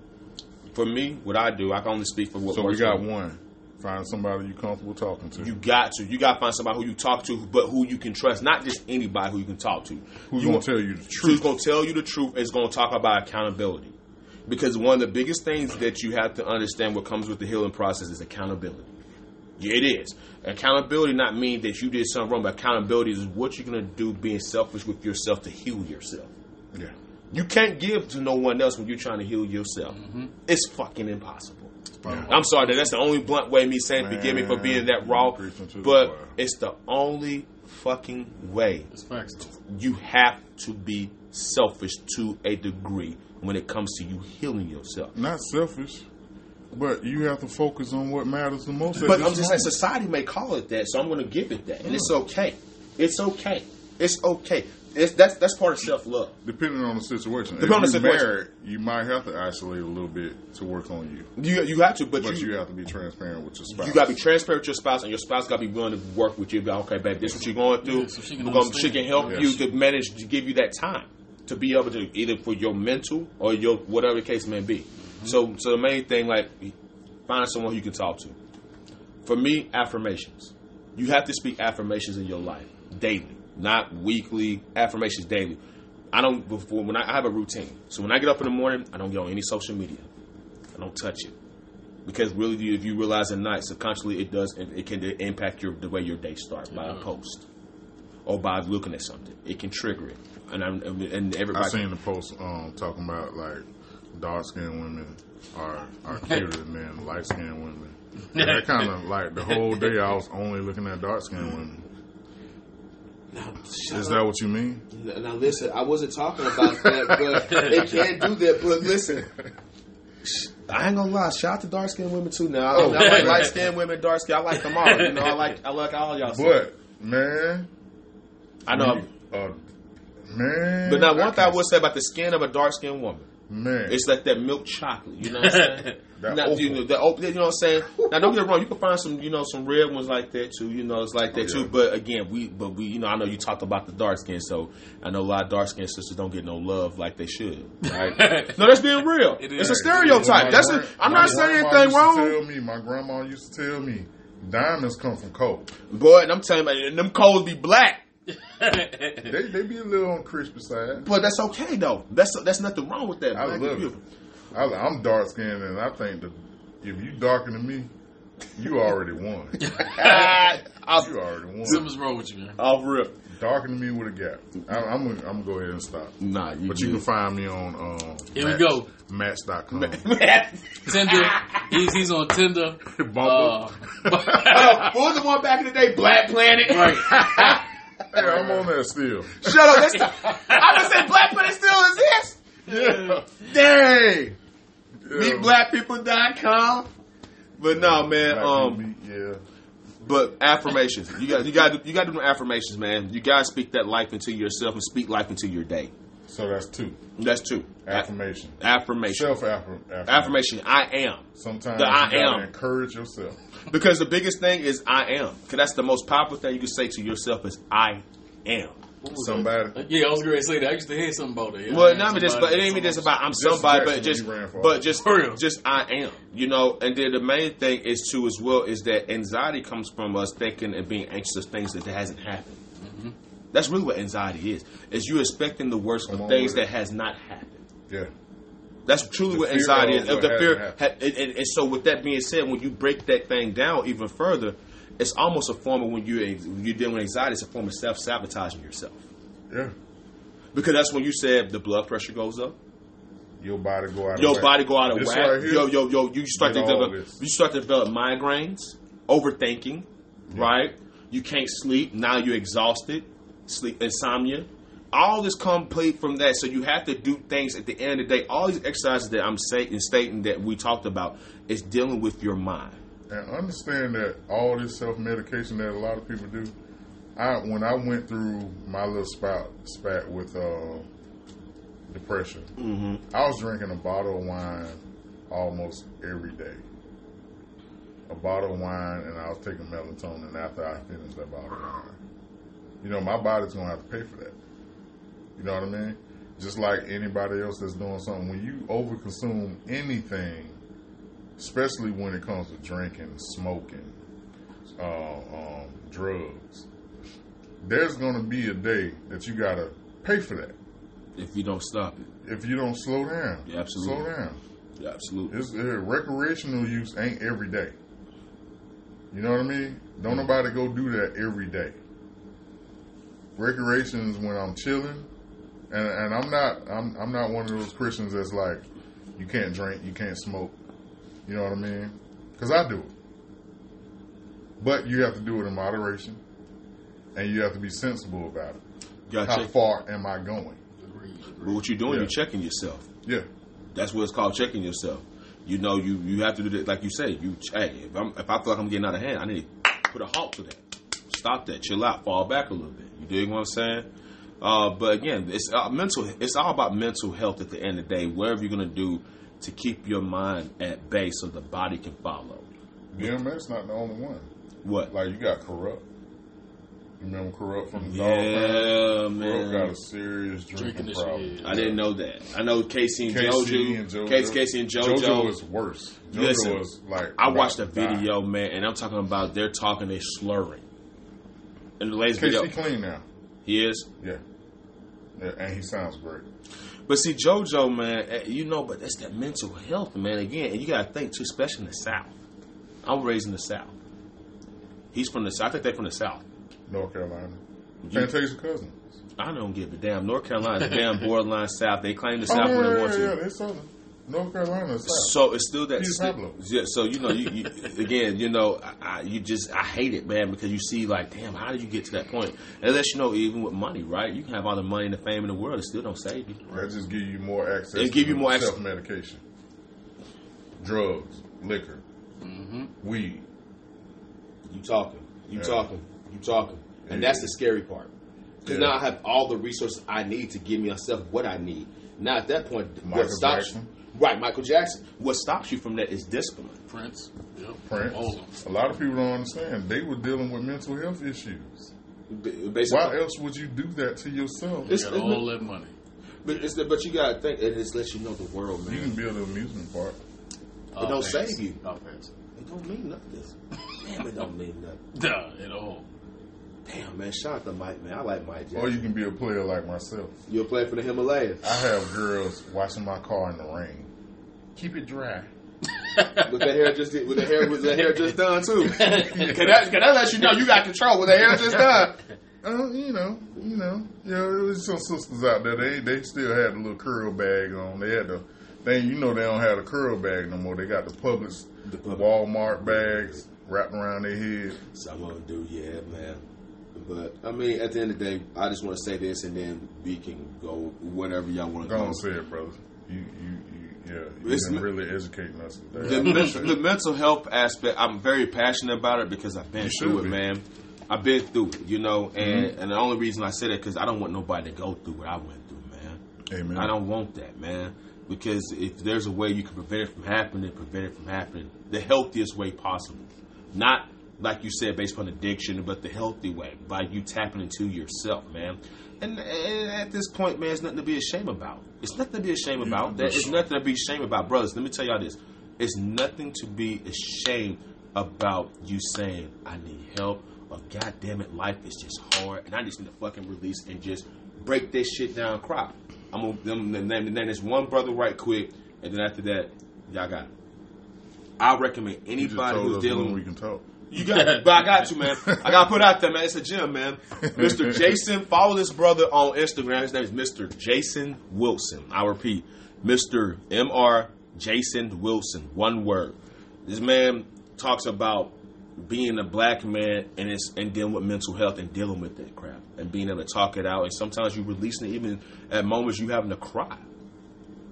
For me, what I do, I can only speak for what So we got one. Find somebody you comfortable talking to. You got to. You got to find somebody who you talk to, but who you can trust. Not just anybody who you can talk to. Who's You gonna want- tell you the truth? Who's going to tell you the truth is going to talk about accountability. Because one of the biggest things that you have to understand what comes with the healing process is accountability. Yeah, it is. Accountability not mean that you did something wrong, but accountability is what you're going to do being selfish with yourself to heal yourself. Yeah. You can't give to no one else when you're trying to heal yourself. It's fucking impossible. Yeah. I'm sorry that that's the only blunt way me saying forgive me for being that raw, but it's the only fucking way. It's facts. You have to be selfish to a degree when it comes to you healing yourself. Not selfish, but you have to focus on what matters the most. But I'm just saying society may call it that, so I'm going to give it that, and it's okay. It's okay. It's okay. It's that's that's part of self love. Depending on the situation. Depending on if the you're situation. married, you might have to isolate a little bit to work on you. You you have to, but, But you you have to be transparent with your spouse. You gotta be transparent with your spouse, and your spouse gotta be willing to work with you. Be like, okay, babe, this is what you're going through. Yeah, so she can she can help Yes. you to manage to give you that time to be able to either for your mental or your whatever the case may be. Mm-hmm. So, so the main thing, like, find someone you can talk to. For me, affirmations. You have to speak affirmations in your life daily, not weekly. Affirmations daily. I don't before when I, I have a routine. So when I get up in the morning, I don't get on any social media. I don't touch it because really, if you realize at night, subconsciously, it does it, it can impact your the way your day starts by a mm-hmm. post or by looking at something. It can trigger it, and I'm, and I everybody. seen the post um, talking about like dark skinned women are are cuter than light skinned women. And that kind of like the whole day I was only looking at dark skinned women. Now, Is that what you mean? Now listen, I wasn't talking about that, but they can't do that. But listen, I ain't gonna lie. Shout out to dark skinned women too. Now I, Oh, I like man. light skinned women, dark skin. I like them all. You know, I like I like all y'all. But man, I know. uh, man. But now one thing I would say about the skin of a dark skinned woman, man, it's like that milk chocolate. You know what I'm saying? That Now, you know, the opal, you know what I'm saying? Now, don't get it wrong. You can find some, you know, some red ones like that too. You know, it's like that Oh, yeah. too. But again, we, but we, you know, I know you talked about the dark skin, so I know a lot of dark skinned sisters don't get no love like they should. Right? no, that's being real. It it's is. a stereotype. My That's. A, gran- I'm my not saying anything used to wrong, Tell me, my grandma used to tell me, diamonds come from coal. boy. And I'm telling you, and them coals be black. They they be a little on crispy side. But that's okay though. That's that's nothing wrong with that. I love it. I, I'm dark skinned, and I think that if you darker than me, you already won. Off, You already won. Something's wrong with you, man. off rip. Darker than me with a gap. I, I'm gonna, I'm gonna go ahead and stop. Nah, you. But you can find me on um, Here we Match- go. Match.com. Tinder. He's he's on Tinder. Bumble. Uh, oh, what was the one back in the day? Black Planet. right. Hey, I'm on there still. Shut up. That's the, I was say Black Planet still exists. Yeah. Dang. Yeah. MeetBlackPeople.com. But no, man. Black Um, meat, yeah. But affirmations. You got you got you got to do affirmations, man. You got to speak that life into yourself and speak life into your day. So that's two. That's two. Affirmation. Affirmation. Self affirmation. Affirmation. I am. Sometimes The you I gotta am. encourage yourself. Because the biggest thing is I am. Because that's the most powerful thing you can say to yourself is I am. Somebody. that? Yeah, I was going to say that. I used to hear something about that. Yeah, Well, not am just, but it ain't even just about I'm somebody, but just, when he ran for but just, For real. just I am, you know. And then the main thing is too as well is that anxiety comes from us thinking and being anxious of things that hasn't happened. That's really what anxiety is: is you expecting the worst Come of things that has not happened. Yeah. That's truly The what anxiety is. what the fear, ha- and, and, and so with that being said, when you break that thing down even further, it's almost a form of when you when you're dealing with anxiety, it's a form of self sabotaging yourself. Yeah. Because that's when you said the blood pressure goes up. Your body go out your of whack. body go out of This whack. right here, yo, yo, yo, you start to develop, you start to develop migraines, overthinking, right? You can't sleep. Now you're exhausted. Sleep insomnia. All this complete from that. So you have to do things at the end of the day. All these exercises that I'm saying, stating that we talked about is dealing with your mind. And understand that all this self medication that a lot of people do. I when I went through my little spout spat with uh, depression, Mm-hmm. I was drinking a bottle of wine almost every day. A bottle of wine, and I was taking melatonin after I finished that bottle of wine. You know, my body's gonna have to pay for that. You know what I mean? Just like anybody else that's doing something. When you overconsume anything, especially when it comes to drinking, smoking, uh, um, drugs, there's gonna be a day that you gotta pay for that If you don't stop it, if you don't slow down. Yeah, absolutely. Slow down. yeah, absolutely. It's, uh, recreational use ain't every day. You know what I mean? Don't nobody go do that every day. Recreation is when I'm chilling, and and I'm not I'm I'm not one of those Christians that's like, you can't drink, you can't smoke. You know what I mean? Because I do it, but you have to do it in moderation, and you have to be sensible about it. Gotta How far am I going? But what you're doing, Yeah. you're checking yourself. Yeah, That's what it's called checking yourself. You know, you you have to do that, like you say. You hey, if I'm if I feel like I'm getting out of hand, I need to put a halt to that. Stop that. Chill out. Fall back a little bit. You dig what I'm saying? Uh, but again, it's uh, mental. It's all about mental health at the end of the day. Whatever you're gonna do to keep your mind at bay, so the body can follow. DMX not the only one. What? Like you got Kurupt. You remember Kurupt from the dog yeah, pound? Kurupt man. got a serious drinking, Drinking problem. yeah. I didn't know that. I know K-Ci and K-Ci JoJo. and JoJo. K-Ci, K-Ci and JoJo. JoJo was worse. JoJo Listen, was like I watched a video, man, and I'm talking about they're talking, they're slurring. In the latest video, clean now. he is. Yeah. yeah. And he sounds great. But see, JoJo, man, eh, you know, but that's that mental health, man. Again, and you got to think too, especially in the South. I was raised in the South. He's from the South. I think they're from the South. North Carolina. Can't tell you- Fantasia cousins. I don't give a damn. North Carolina, damn borderline South. They claim the Oh, South yeah, when they yeah, want yeah, to. yeah, they're southern. North Carolina south. So it's still that. Sti- Pablo. yeah. So you know, you, you again, you know, I, I, you just I hate it, man, because you see, like, damn, how did you get to that point? And let you know, even with money, right? You can have all the money and the fame in the world, it still don't save you. That just give you more access It give you more access- self medication. Drugs, liquor, Mm-hmm. weed. You talking, you Yeah. talking, you talking, and Yeah. that's the scary part. Because Yeah. now I have all the resources I need to give myself what I need. Now at that point, what Michael stops Jackson. You? Right, Michael Jackson. What stops you from that is discipline. Prince. Yep. Prince. All of them. A lot of people don't understand. They were dealing with mental health issues. B- Basically, Why else would you do that to yourself? It's- Got it's- all that money. but, it's the, but you gotta think it just lets you know the world, You can build an amusement park. I'll don't pass. save you. I'll. It don't mean nothing. Damn, it don't mean nothing. Nah, at all. Damn, man, shout out to Mike, man. I like Mike Jackson. Or you can be a player like myself. You'll play for the Himalayas. I have girls washing my car in the rain. Keep it dry. with the hair just with the hair with the hair just done too. Can that can that let you know you got control with the hair just done? Uh, you know, you know, you know, there was some sisters out there. They they still had the little curl bag on. They had the thing. You know, they don't have the curl bag no more. They got the Publix, The Publix. Walmart bags wrapped around their head. Some of them do, yeah, man. But I mean, at the end of the day, I just want to say this, and then we can go whatever y'all want to Go go. on, say it, brother. You you you Yeah, It's you've been really educating us today. the, I men- appreciate the mental health aspect, I'm very passionate about it because I've been You through should it, be. man. I've been through it, you know, and Mm-hmm. and the only reason I say that because I don't want nobody to go through what I went through, man. Amen. I don't want that, man. Because if there's a way you can prevent it from happening, prevent it from happening the healthiest way possible. Not like you said, based on addiction, but the healthy way, by you tapping into yourself, man. And, and at this point, man, it's nothing to be ashamed about. It's nothing to be ashamed about. That it's nothing to be ashamed about, brothers. Let me tell y'all this: it's nothing to be ashamed about. You saying, "I need help," or "God damn it, life is just hard," and I just need to fucking release and just break this shit down, cry. I'm gonna name, name this one brother right quick, and then after that, y'all got. It. I recommend anybody who's dealing with we can talk. You got. But I got you, man. I got to put out there, man. It's a gym, man. Mr. Jason, follow this brother on Instagram. His name is Mr. Jason Wilson. I repeat, Mr. Mr. Jason Wilson. One word. This man talks about being a black man and it's and dealing with mental health and dealing with that crap and being able to talk it out. And sometimes you releasing it even at moments you having to cry.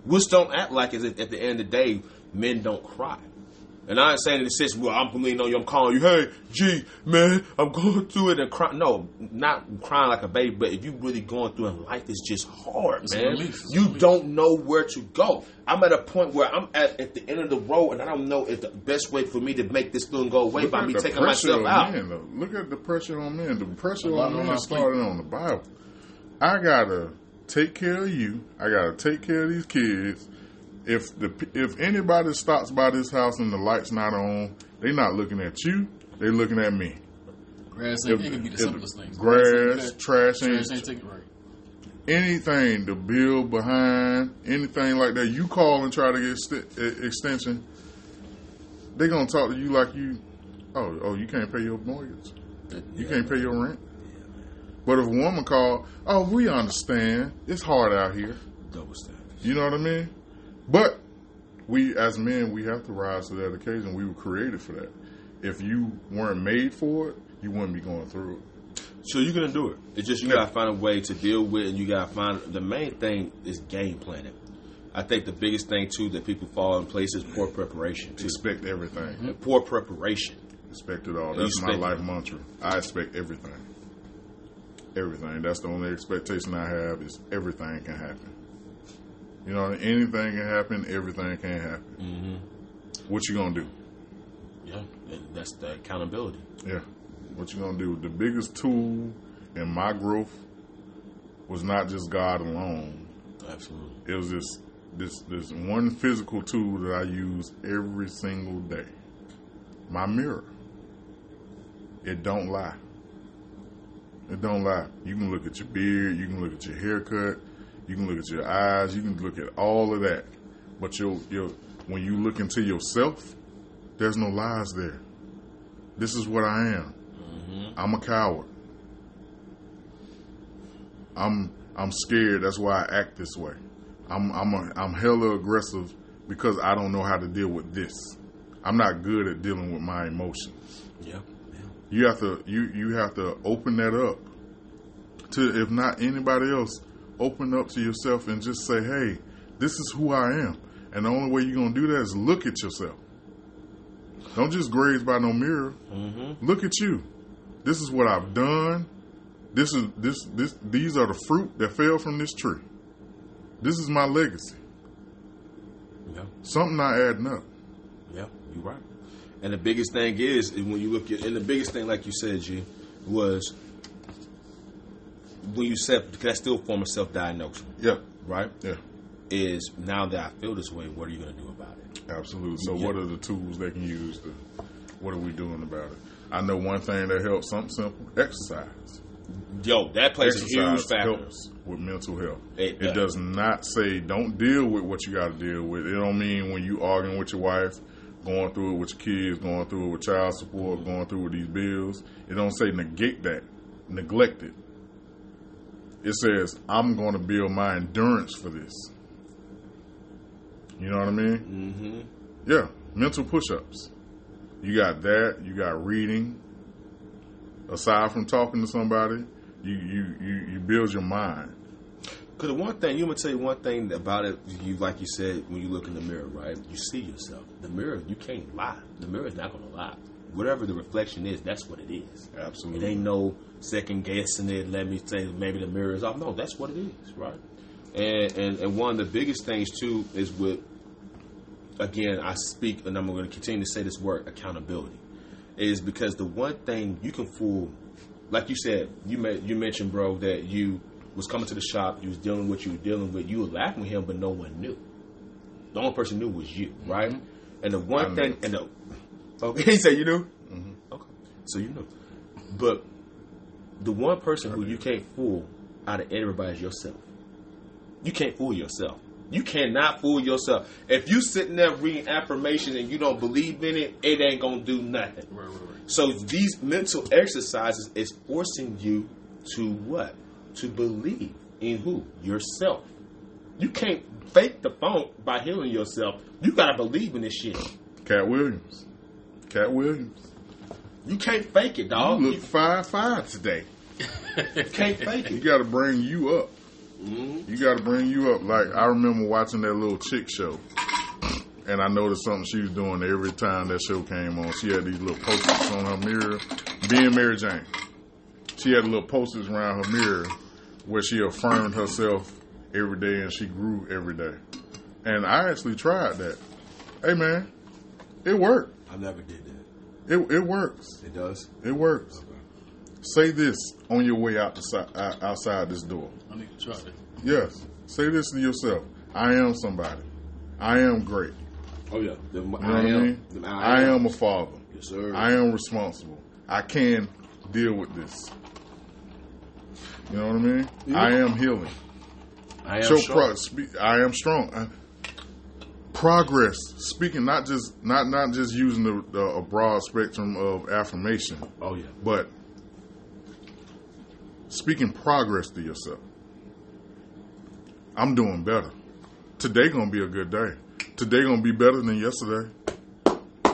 Which don't act like is at the end of the day, men don't cry. And I ain't saying in the sense, well, I'm leaning on you, I'm calling you, hey, G, man, I'm going through it and crying. No, not crying like a baby, but if you really going through and life is just hard, It's man. relief. You relief. don't know where to go. I'm at a point where I'm at, at the end of the road and I don't know if the best way for me to make this thing go away Look by me taking myself out. Men. Look at the pressure on men. The pressure on on men started on the Bible. I gotta take care of you. I gotta take care of these kids. If the if anybody stops by this house and the lights not on, they're not looking at you. They're looking at me. Grass If- ain't, it be the simplest things. grass, trash trash ain't right. anything to build behind, anything like that, you call and try to get st- extension, they gonna talk to you like you, oh, oh, you can't pay your mortgage, you can't pay your rent. But if a woman called, oh, we understand, it's hard out here. Double standards. You know what I mean? But we, as men, we have to rise to that occasion. We were created for that. If you weren't made for it, you wouldn't be going through it. So you're gonna do it. It's just you Yeah. gotta find a way to deal with, and you gotta find the main thing is game planning. I think the biggest thing too that people fall in place is poor preparation. Too. Expect everything. Poor preparation. Expect it all. That's my life it. mantra. I expect everything. Everything. That's the only expectation I have is everything can happen. You know, anything can happen. Everything can happen. Mm-hmm. What you gonna do? Yeah, and that's the accountability. Yeah. What you gonna do? The biggest tool in my growth was not just God alone. Absolutely. It was this this this one physical tool that I use every single day. My mirror. It don't lie. It don't lie. You can look at your beard, you can look at your haircut, you can look at your eyes, you can look at all of that. But your your when you look into yourself, there's no lies there. This is what I am. Mm-hmm. I'm a coward. I'm I'm scared. That's why I act this way. I'm I'm a, I'm hella aggressive because I don't know how to deal with this. I'm not good at dealing with my emotions. Yeah. yeah. You have to you you have to open that up to if not anybody else, open up to yourself and just say, "Hey, this is who I am." And the only way you're gonna do that is look at yourself. Don't just graze by no mirror. Mm-hmm. Look at you. This is what I've done. This is this this these are the fruit that fell from this tree. This is my legacy. Yeah. Something not adding up. Yeah. You're right. And the biggest thing is is when you look at, and the biggest thing, like you said, G, was when you said, because that's still a form of self-diagnosis, Yeah, right? yeah, Is now that I feel this way, what are you going to do about it? absolutely. So, Yeah. what are the tools they can use to? What are we doing about it? I know one thing that helps. Something simple: exercise. Yo, that plays a huge Exercise factor. helps with mental health. It It, does. does not say don't deal with what you got to deal with. It don't mean when you arguing with your wife, going through it with your kids, going through it with child support, going through with these bills. It don't say negate that, neglect it. It says I'm going to build my endurance for this. You know what I mean? Mm-hmm. Yeah, mental push-ups. You got that. You got reading. Aside from talking to somebody, you you you, you build your mind. Because the one thing, you want to tell you one thing about it, you like you said, when you look in the mirror, right? You see yourself. The mirror, you can't lie. The mirror is not going to lie. Whatever the reflection is, that's what it is. Absolutely. It ain't no second guessing it. Let me say maybe the mirror is off. No, that's what it is, right? And and, and one of the biggest things too is with again, I speak, and I'm going to continue to say this word accountability, is because the one thing you can fool, like you said, you ma- you mentioned, bro, that you was coming to the shop, you was dealing with what you were dealing with, you were laughing with him, but no one knew. The only person knew was you, right? Mm-hmm. And the one I thing, knew. and the okay, he said you knew, mm-hmm. okay, so you knew, but the one person who you can't fool out of everybody is yourself. You can't fool yourself. You cannot fool yourself. If you sitting there reading affirmations and you don't believe in it, it ain't gonna do nothing. Right, right, right. So these mental exercises is forcing you to what? To believe in who? Yourself. You can't fake the funk by healing yourself. You gotta believe in this shit. Katt Williams. Katt Williams. You can't fake it, dog. You You, look five five today. can't fake it. You got to bring you up. Mhm. You got to bring you up. Like I remember watching that little chick show, and I noticed something she was doing every time that show came on. She had these little posters on her mirror. Being Mary Jane, she had little posters around her mirror where she affirmed herself every day, and she grew every day. And I actually tried that. Hey man, it worked. I never did. It it works. It does. It works. Say this on your way out the si- outside this door. I need to try that. Yes. Say this to yourself. I am somebody. I am great. Oh yeah. The, You know I what I am. mean? the- I am a father. Yes, sir. I am responsible. I can deal with this. You know what I mean? Yeah. I am healing. I am Show sure. pro- spe- I am strong. Progress. Speaking not just not not just using the, the, a broad spectrum of affirmation, Oh yeah. but speaking progress to yourself. I'm doing better. Today gonna be a good day. Today gonna be better than yesterday.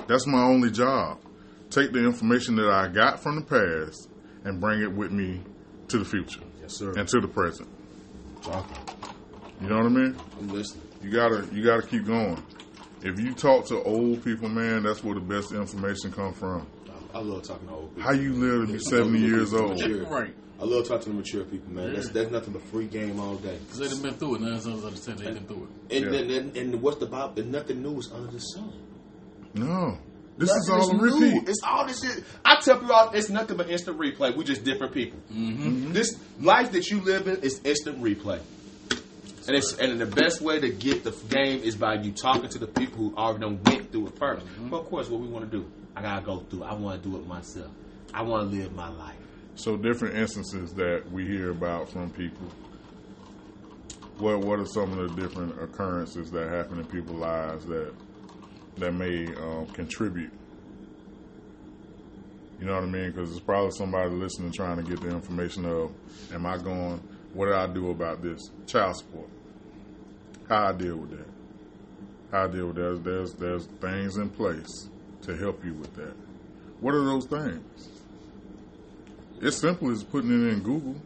That's my only job. Take the information that I got from the past and bring it with me to the future Yes, sir. and to the present. Talking. You know what I mean? I'm listening. You gotta you gotta keep going. If you talk to old people, man, that's where the best information come from. I, I love talking to old people. How you live to be seventy years old? Right. I love talking to the mature people, man. That's that's nothing but free game all day. Because they done been through it. Nine times out of ten, they've been through it. And, Yeah. and, and, and what's the Bible? There's nothing new is under the sun. No, this is Nothing all a new. repeat. It's all this shit. I tell people, all, it's nothing but instant replay. We're just different people. Mm-hmm. This life that you live in is instant replay. And it's and the best way to get the game is by you talking to the people who already done went through it 1st Mm-hmm. But of course, what we want to do, I gotta go through. it. I want to do it myself. I want to live my life. So different instances that we hear about from people. What what are some of the different occurrences that happen in people's lives that that may um, contribute? You know what I mean? Because it's probably somebody listening trying to get the information of, am I going? What do I do about this child support? How I deal with that? How I deal with that? There's there's things in place to help you with that. What are those things? It's simple as putting it in Google.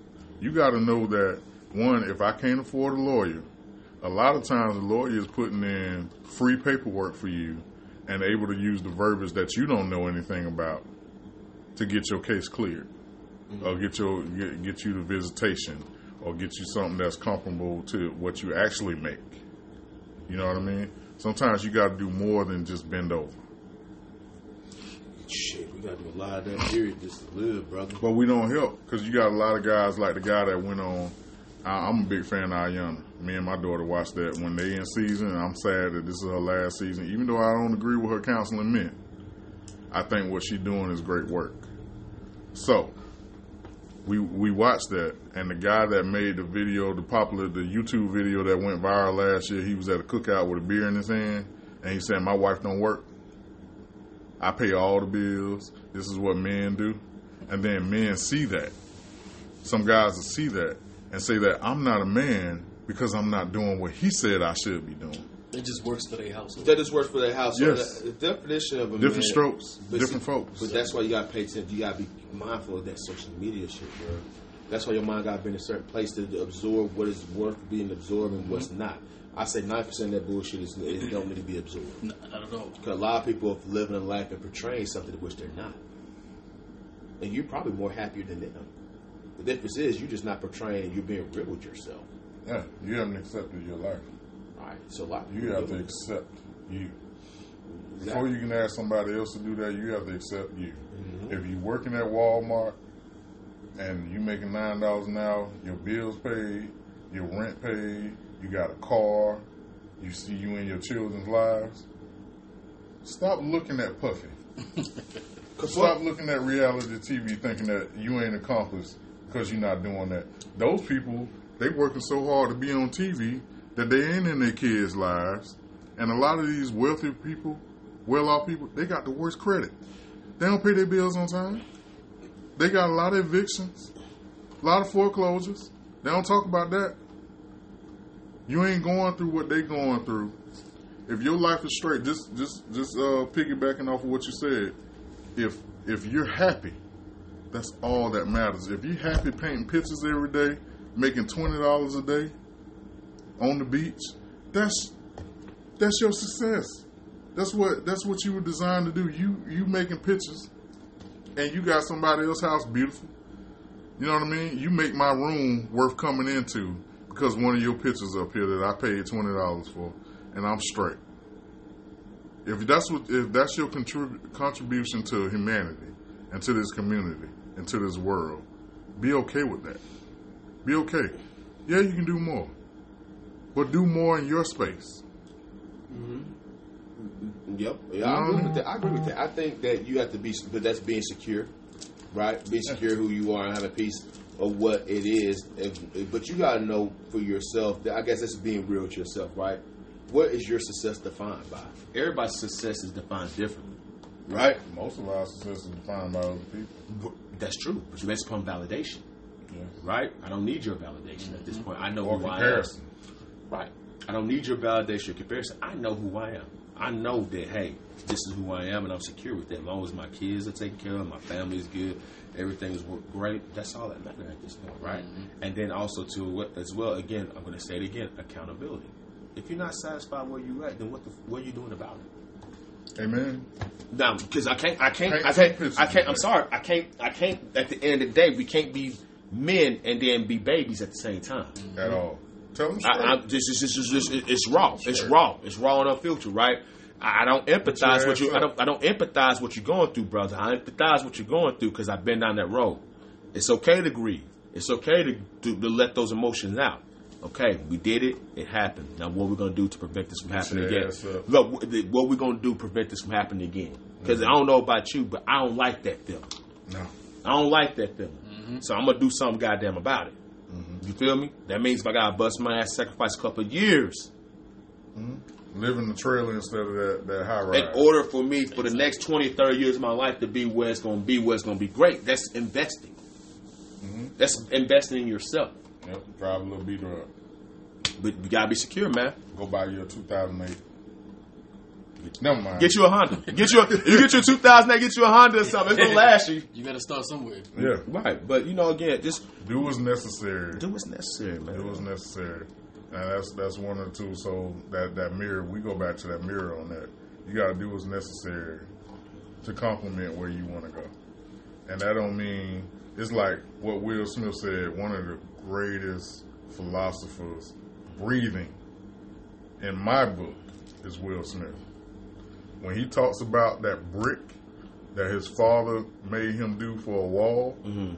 You got to know that one, if I can't afford a lawyer, a lot of times the lawyer is putting in free paperwork for you and able to use the verbiage that you don't know anything about to get your case cleared, or get your get, get you the visitation, or get you something that's comparable to what you actually make. You know what I mean? Sometimes you got to do more than just bend over. Shit, we gotta do a lot of that period just to live, brother. But we don't help because you got a lot of guys like the guy that went on. I, I'm a big fan of Iyanla. Me and my daughter watched that when they in season. And I'm sad that this is her last season, even though I don't agree with her counseling men. I think what she's doing is great work. So we we watched that, and the guy that made the video, the popular, the YouTube video that went viral last year, he was at a cookout with a beer in his hand, and he said, "My wife don't work. I pay all the bills. This is what men do." And then men see that. Some guys will see that and say that I'm not a man because I'm not doing what he said I should be doing. It just works for their household. That just works for their house. So Yes. the, the definition of a Different man- strokes, but different see- folks. But that's why you gotta pay attention. You gotta be mindful of that social media shit, bro. That's why your mind got to be in a certain place to absorb what is worth being absorbed and what's mm-hmm. not. I say nine percent of that bullshit is it don't need to be absorbed. Not, not at all. Because a lot of people are living a life and portraying something to which they're not, and you're probably more happier than them. The difference is you're just not portraying. You're being real with yourself. Yeah, you haven't accepted your life. Right, so a lot You have to accept you. Exactly. Before you can ask somebody else to do that, you have to accept you. Mm-hmm. If you're working at Walmart and you're making nine dollars an hour, your bills paid, your rent paid, you got a car, you see you in your children's lives. Stop looking at Puffy. Stop looking at reality TV thinking that you ain't accomplished because you're not doing that. Those people, they working so hard to be on TV that they ain't in their kids' lives. And a lot of these wealthy people, well-off people, they got the worst credit. They don't pay their bills on time. They got a lot of evictions, a lot of foreclosures. They don't talk about that. You ain't going through what they going through. If your life is straight, just just just uh, piggybacking off of what you said, if if you're happy, that's all that matters. If you're happy painting pictures every day, making twenty dollars a day on the beach, that's that's your success. That's what that's what you were designed to do. You you making pictures, and you got somebody else's house beautiful. You know what I mean? You make my room worth coming into because one of your pictures up here that I paid twenty dollars for, and I'm straight. If that's what if that's your contrib- contribution to humanity and to this community and to this world, be okay with that. Be okay. Yeah, you can do more, but do more in your space. Mm-hmm. Yep. Yeah, I agree with that. I agree with that. I think that you have to be, but that's being secure, right? Be secure who you are and have a piece of what it is. If, but you got to know for yourself. That I guess that's being real with yourself, right? What is your success defined by? Everybody's success is defined differently, right? Most of our success is defined by other people. But That's true, but you based upon validation, Yeah. right? I don't need your validation at this mm-hmm. point. I know Or who comparison. I. Right. I don't need your validation or comparison. I know who I am. I know that hey, this is who I am, and I'm secure with that. As long as my kids are taken care of, my family is good, everything is work great. That's all that matters at this point, right? Mm-hmm. And then also to as well. Again, I'm going to say it again: accountability. If you're not satisfied where you're at, then what the what are you doing about it? Amen. Now, because I can't, I can't, Paint I can't, I can't. I'm sorry, I can't, I can't. At the end of the day, we can't be men and then be babies at the same time. At all. Tell them straight. I, this is this is this is it's raw. It's raw. It's raw and unfiltered, right? I, I don't empathize with you. I don't. I don't empathize what you're going through, brother. I empathize what you're going through because I've been down that road. It's okay to grieve. It's okay to, to to let those emotions out. Okay, we did it. It happened. Now, what we're gonna do to prevent this from happening your again? Look, what- we're gonna do to prevent this from happening again? Because I mm-hmm. don't know about you, but I don't like that feeling. no. I don't like that feeling. Mm-hmm. So I'm gonna do something goddamn about it. You feel me? That means if I gotta bust my ass, sacrifice a couple of years mm-hmm. Live in the trailer instead of that, that high rise. in order for me for the next 20, 30 years of my life to be where it's gonna be, where it's gonna be great. That's investing. Mm-hmm. That's investing in yourself. Yep. Drive a little beater up. But you gotta be secure, man. Go buy your 2008. Never mind. Get you a Honda. Get you a, you get your 2008, get you a Honda or something. It's gonna last you. You got to start somewhere. Yeah. Right. But you know, again, just Do what's necessary. do what's necessary, man. Do what's necessary. And that's that's one or two. So that that mirror, we go back to that mirror on that. You got to do what's necessary to complement where you want to go. And that don't mean it's like what Will Smith said. One of the greatest philosophers breathing in my book is Will Smith. When he talks about that brick that his father made him do for a wall, mm-hmm.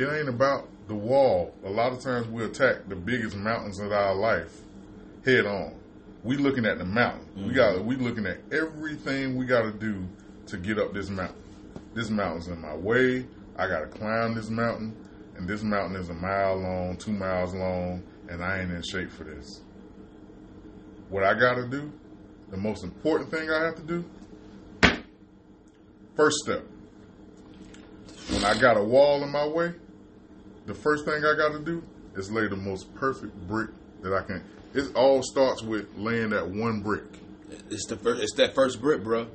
it ain't about the wall. A lot of times we attack the biggest mountains of our life head on. We looking at the mountain. We mm-hmm. got we looking at everything we got to do to get up this mountain. This mountain's in my way. I got to climb this mountain, and this mountain is a mile long, two miles long, and I ain't in shape for this. What I got to do, the most important thing I have to do, first step. When I got a wall in my way, the first thing I got to do is lay the most perfect brick that I can. It all starts with laying that one brick. It's the first. It's that first brick, bro.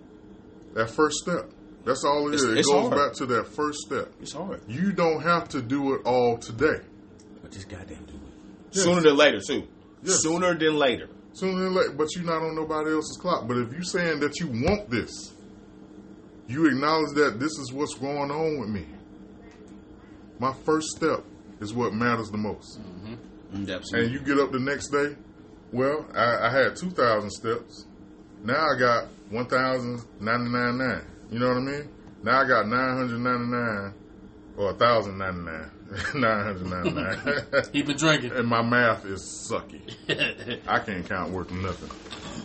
That first step. That's all it It's- is. It goes hard. back to that first step. It's hard. You don't have to do it all today. But just goddamn do it. Yes. Sooner than later, too. Yes. Sooner than later. Sooner than later, but you're not on nobody else's clock. But if you're saying that you want this, you acknowledge that this is what's going on with me. My first step is what matters the most. Mm, Absolutely. And you get up the next day, well, I, I had 2,000 steps. Now I got 1,099. You know what I mean? Now I got 999 or 1,099. 999. He been drinking. and my math is sucky. I can't count worth nothing.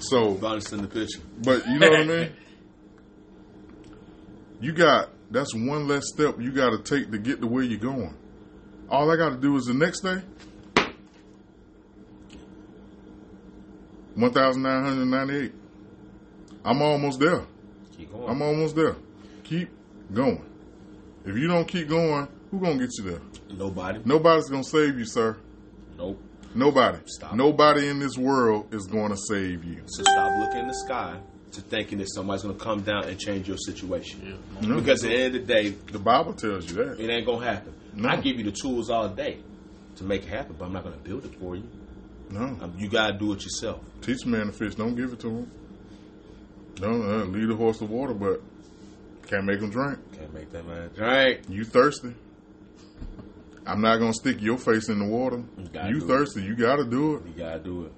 So, Bonus in the picture. but you know what I mean? You got that's one less step you got to take to get to where you're going. All I got to do is the next day. One thousand nine hundred ninety-eight. I'm almost there. Keep going. I'm almost there. Keep going. If you don't keep going, who gonna get you there? Nobody. Nobody's gonna save you, sir. Nope. Nobody. Stop. Nobody in this world is going to save you. So stop looking in the sky to thinking that somebody's going to come down and change your situation. Yeah. No. Because at the end of the day, The Bible tells you that. it ain't going to happen. No. I give you the tools all day to make it happen, but I'm not going to build it for you. No. Um, you got to do it yourself. Teach a man to fish. Don't give it to him. Don't uh, lead a horse to water, but can't make him drink. Can't make that man drink. You thirsty. I'm not going to stick your face in the water. You You do it. thirsty. You got to do it. You gotta do it.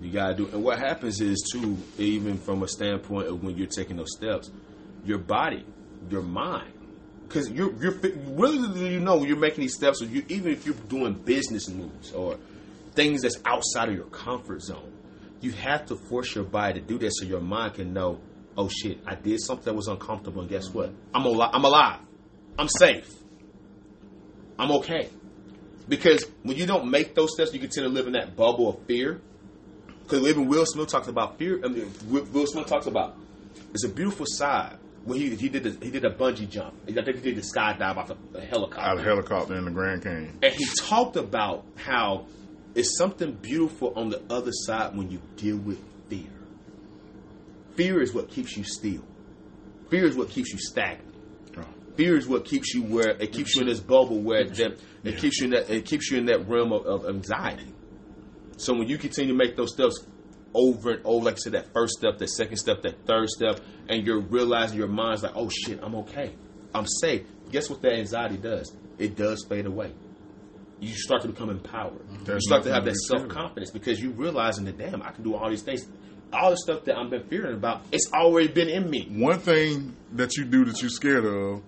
You gotta do it. And what happens is too, even from a standpoint of when you're taking those steps, your body, your mind, because you're you're really you know when you're making these steps, or you even if you're doing business moves or things that's outside of your comfort zone, you have to force your body to do that so your mind can know, oh shit, I did something that was uncomfortable, and guess what? I'm alive. I'm alive. I'm safe. I'm okay. Because when you don't make those steps, you continue to live in that bubble of fear. Because even Will Smith talks about fear. I mean, Will Smith talks about it's a beautiful side when he he did the, he did a bungee jump. I think he did the skydive off a, a helicopter. Out of helicopter in the Grand Canyon. and he talked about how it's something beautiful on the other side when you deal with fear. Fear is what keeps you still. Fear is what keeps you stagnant. Fear is what keeps you where it keeps you in this bubble where that, it keeps you in that it keeps you in that realm of, of anxiety. So when you continue to make those steps over and over, like I said, that first step, that second step, that third step, and you're realizing your mind's like, oh shit, I'm okay, I'm safe. Guess what that anxiety does? It does fade away. You start to become empowered. you start to have that self confidence because you realizing that damn, I can do all these things. All the stuff that I've been fearing about, it's already been in me. One thing that you do that you're scared of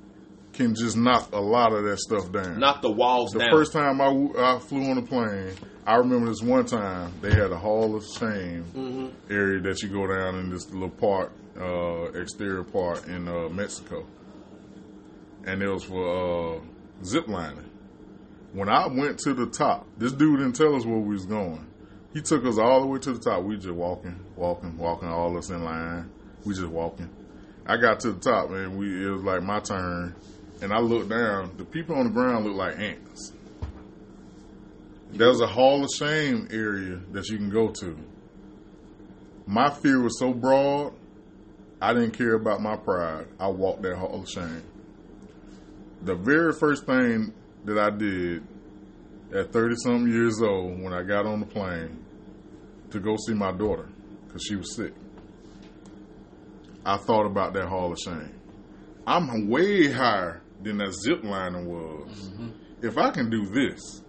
can just knock a lot of that stuff down. Knock the walls down. The first time I, I flew on a plane, I remember this one time they had a Hall of Shame Mm-hmm. area that you go down in this little park, uh, exterior park in uh, Mexico, and it was for uh, zip lining. When I went to the top, this dude didn't tell us where we was going. He took us all the way to the top. We just walking, walking, walking, all us in line. We just walking. I got to the top, and we it was like my turn, and I looked down. The people on the ground looked like ants. There's a Hall of Shame area that you can go to. My fear was so broad, I didn't care about my pride. I walked that Hall of Shame. The very first thing that I did at 30 something years old when I got on the plane to go see my daughter because she was sick, I thought about that Hall of Shame. I'm way higher than that zip lining was. Mm-hmm. If I can do this,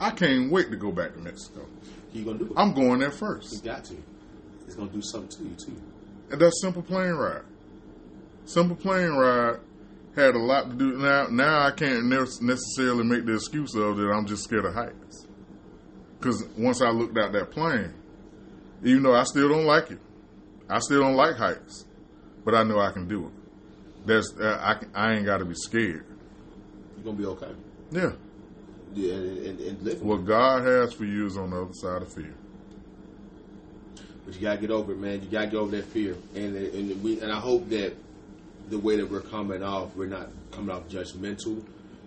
I can't wait to go back to Mexico. you gonna do it. I'm going there first. You got to. It's gonna do something to you too. And that simple plane ride. Simple plane ride had a lot to do. Now, now I can't ne- necessarily make the excuse of that I'm just scared of heights. Because once I looked out that plane, even though I still don't like it, I still don't like heights, but I know I can do it. There's, uh, I, I ain't got to be scared. You're gonna be okay. Yeah, Yeah, and, and, and live. what God has for you is on the other side of fear. But you gotta get over it, man. You gotta get over that fear, and and we and I hope that the way that we're coming off, we're not coming off judgmental.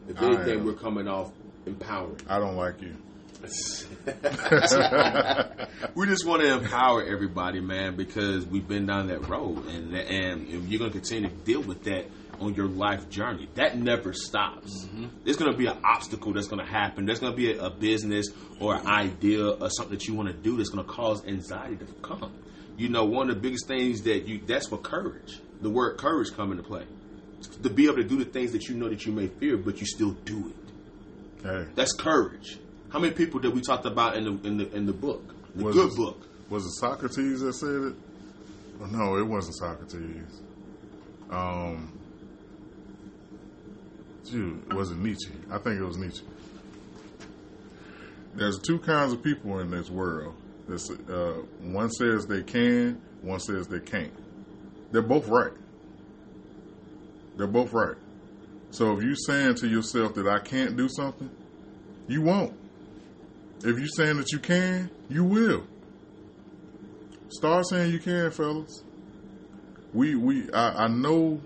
If anything, we're coming off empowered. I don't like you. we just want to empower everybody, man, because we've been down that road, and and you're going to continue to deal with that on your life journey. That never stops. Mm-hmm. There's going to be an obstacle that's going to happen. There's going to be a, a business or an idea or something that you want to do that's going to cause anxiety to come. You know, one of the biggest things that you that's what courage. The word courage come into play. To be able to do the things that you know that you may fear, but you still do it. hey, That's courage. How many people did we talked about in the in the in the book, the Was good it- book? was it Socrates that said it? Oh, no, it wasn't Socrates. Um, shoot, was it Nietzsche? I think it was Nietzsche. There's two kinds of people in this world. This, uh, one says they can, one says they can't. They're both right. They're both right. So if you're saying to yourself that I can't do something, you won't. If you're saying that you can, you will. Start saying you can, fellas. We we I, I know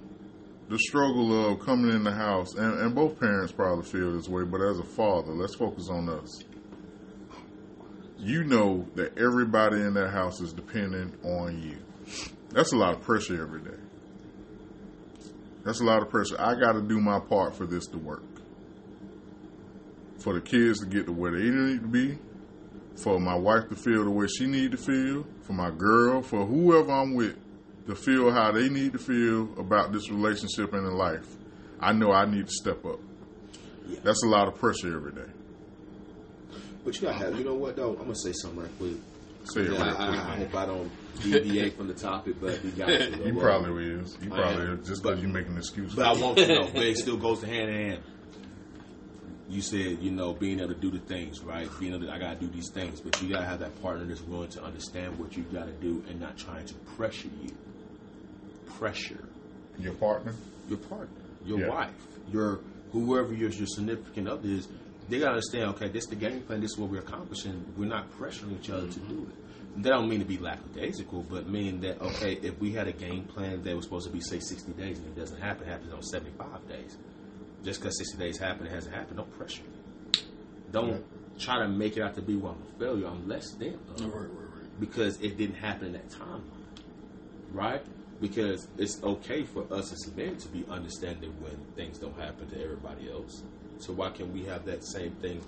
the struggle of coming in the house, and, and both parents probably feel this way. But as a father, let's focus on us. You know that everybody in that house is dependent on you. That's a lot of pressure every day. That's a lot of pressure. I got to do my part for this to work. For the kids to get to where they need to be, for my wife to feel the way she need to feel, for my girl, for whoever I'm with to feel how they need to feel about this relationship and in life. I know I need to step up. Yeah. That's a lot of pressure every day. But you gotta have. You know what though? I'm gonna say something right quick. Say it Yeah, real I, quick. I, I hope I don't deviate from the topic, but we got to. You probably is. You probably is just because you're making excuses. But I want to know. But it still goes to hand in hand. You said, you know, being able to do the things, right? Being able to, I gotta do these things, but you gotta have that partner that's willing to understand what you gotta do and not trying to pressure you. Pressure Your partner. your partner, your Yeah. wife, your whoever your your significant other is. They gotta understand. Okay, this is the game plan. This is what we're accomplishing. We're not pressuring each other to do it. That don't mean to be lackadaisical, but mean that okay, if we had a game plan that was supposed to be say sixty days and it doesn't happen, it happens on seventy five days. Just because sixty days happened, it hasn't happened. Don't pressure. Don't Yeah. try to make it out to be well, a failure. I'm less than. Right, right, right. because it didn't happen in that timeline, right? Because it's okay for us as men to be understanding when things don't happen to everybody else. So why can't we have that same thing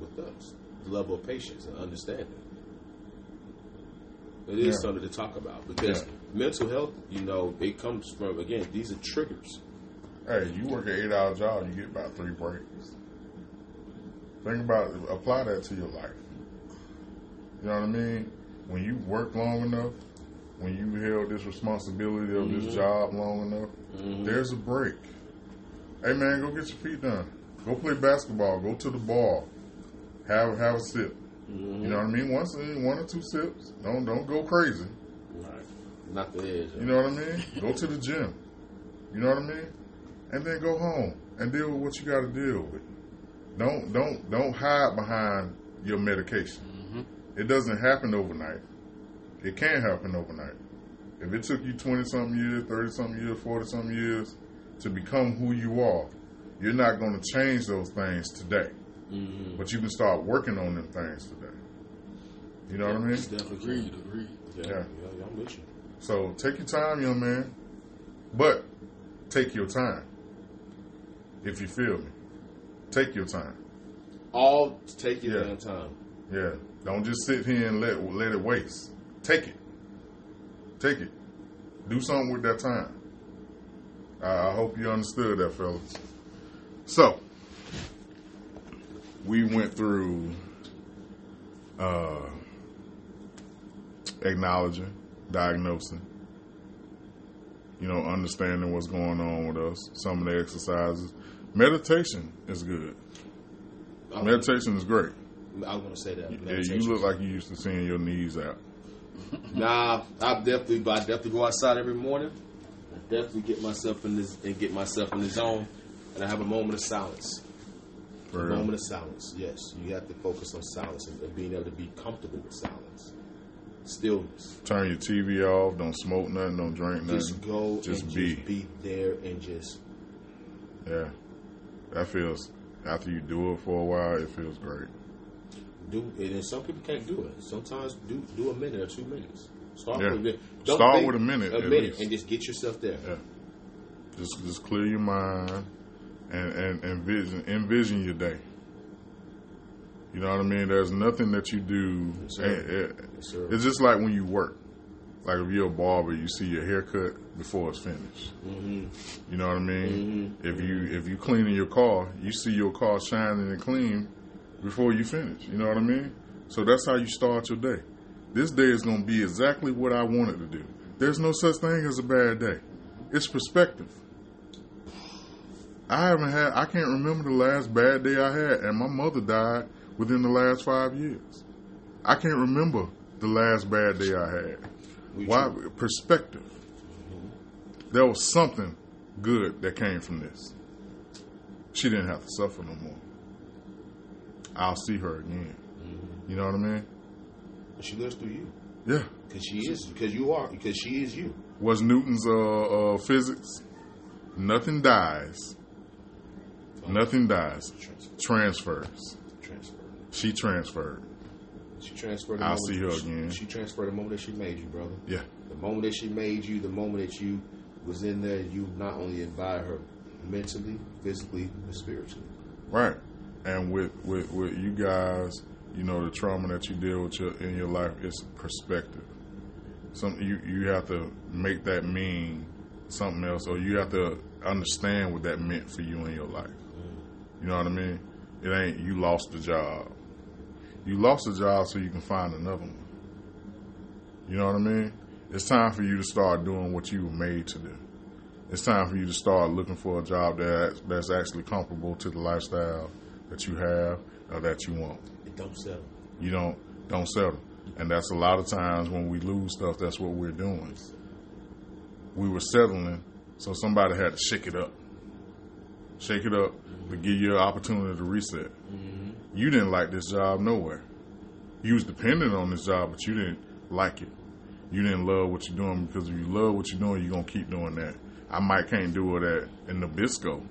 with us? The level of patience and understanding. It is Yeah. something to talk about because Yeah. mental health, you know, it comes from again. These are triggers. Hey, you work an eight hour job, you get about three breaks. Think about it, apply that to your life. You know what I mean? When you work long enough, when you held this responsibility of this mm-hmm. job long enough, mm-hmm. there's a break. Hey man, go get your feet done. Go play basketball. Go to the bar. Have have a sip. Mm-hmm. You know what I mean? Once one or two sips. Don't don't go crazy. Right. Not the edge. You know what I mean? Go to the gym. You know what I mean? And then go home and deal with what you got to deal with. Don't don't don't hide behind your medication. It doesn't happen overnight. It can't happen overnight. If it took you twenty something years, thirty something years, forty something years to become who you are, you're not going to change those things today. Mm-hmm. But you can start working on them things today. You know what I mean? Definitely Agreed, agreed. Yeah, Yeah. yeah, yeah, I'm with you. So take your time, young man. But take your time. If you feel me. Take your time. All take your Yeah. damn time. Yeah. Don't just sit here and let let it waste. Take it. Take it. Do something with that time. I, I hope you understood that, fellas. So we went through uh, acknowledging, diagnosing, you know, understanding what's going on with us, some of the exercises. Meditation is good. I was- Meditation is great. I was gonna say that. Yeah, you look like you used to seeing your knees out. Nah, I definitely, but I definitely go outside every morning. I definitely get myself in this and get myself in the zone, and I have a moment of silence. For A real. moment of silence. Yes, you have to focus on silence and, and being able to be comfortable with silence, stillness. Turn your TV off. Don't smoke nothing. Don't drink nothing. Just go Just and be. just be there and just Yeah, that feels. After you do it for a while, it feels great. Do and then some people can't do it. Sometimes do do a minute or two minutes. Start Yeah. with a minute. Start think with a minute, a minute, least. and just get yourself there. Yeah. Just just clear your mind and and envision envision your day. You know what I mean? There's nothing that you do. Yes, Yes, it's just like when you work. Like if you're a barber, you see your haircut before it's finished. Mm-hmm. You know what I mean? If you if you cleaning your car, you see your car shining and clean before you finish. You know what I mean? So that's how you start your day. This day is going to be exactly what I wanted to do. There's no such thing as a bad day. It's perspective. I haven't had. I can't remember the last bad day I had, and my mother died within the last five years. I can't remember the last bad day I had. We Why tr- perspective? There was something good that came from this. She didn't have to suffer no more. I'll see her again. You know what I mean? She lives through you Yeah. because she is because you are because she is you. Was Newton's uh, uh, physics? Nothing dies. Nothing dies. Transfer. Transfers. Transfer. She transferred. She transferred. The I'll moment see her she- again. She transferred the moment that she made you, brother. Yeah. The moment that she made you, the moment that you was in there, you not only invited her mentally, physically, and spiritually. Right. And with, with, with you guys, you know, the trauma that you deal with your, in your life is perspective. Some you, you have to make that mean something else, or you have to understand what that meant for you in your life. Mm. You know what I mean? It ain't you lost the job. You lost a job so you can find another one. You know what I mean? It's time for you to start doing what you were made to do. It's time for you to start looking for a job that that's actually comparable to the lifestyle that you have or that you want. It don't settle. You don't don't settle. And that's a lot of times when we lose stuff, that's what we're doing. We were settling, so somebody had to shake it up. Shake it up to give you an opportunity to reset. You didn't like this job nowhere. You was dependent on this job, but you didn't like it. You didn't love what you're doing because if you love what you're doing, you're gonna keep doing that. I might can't do it at in Nabisco,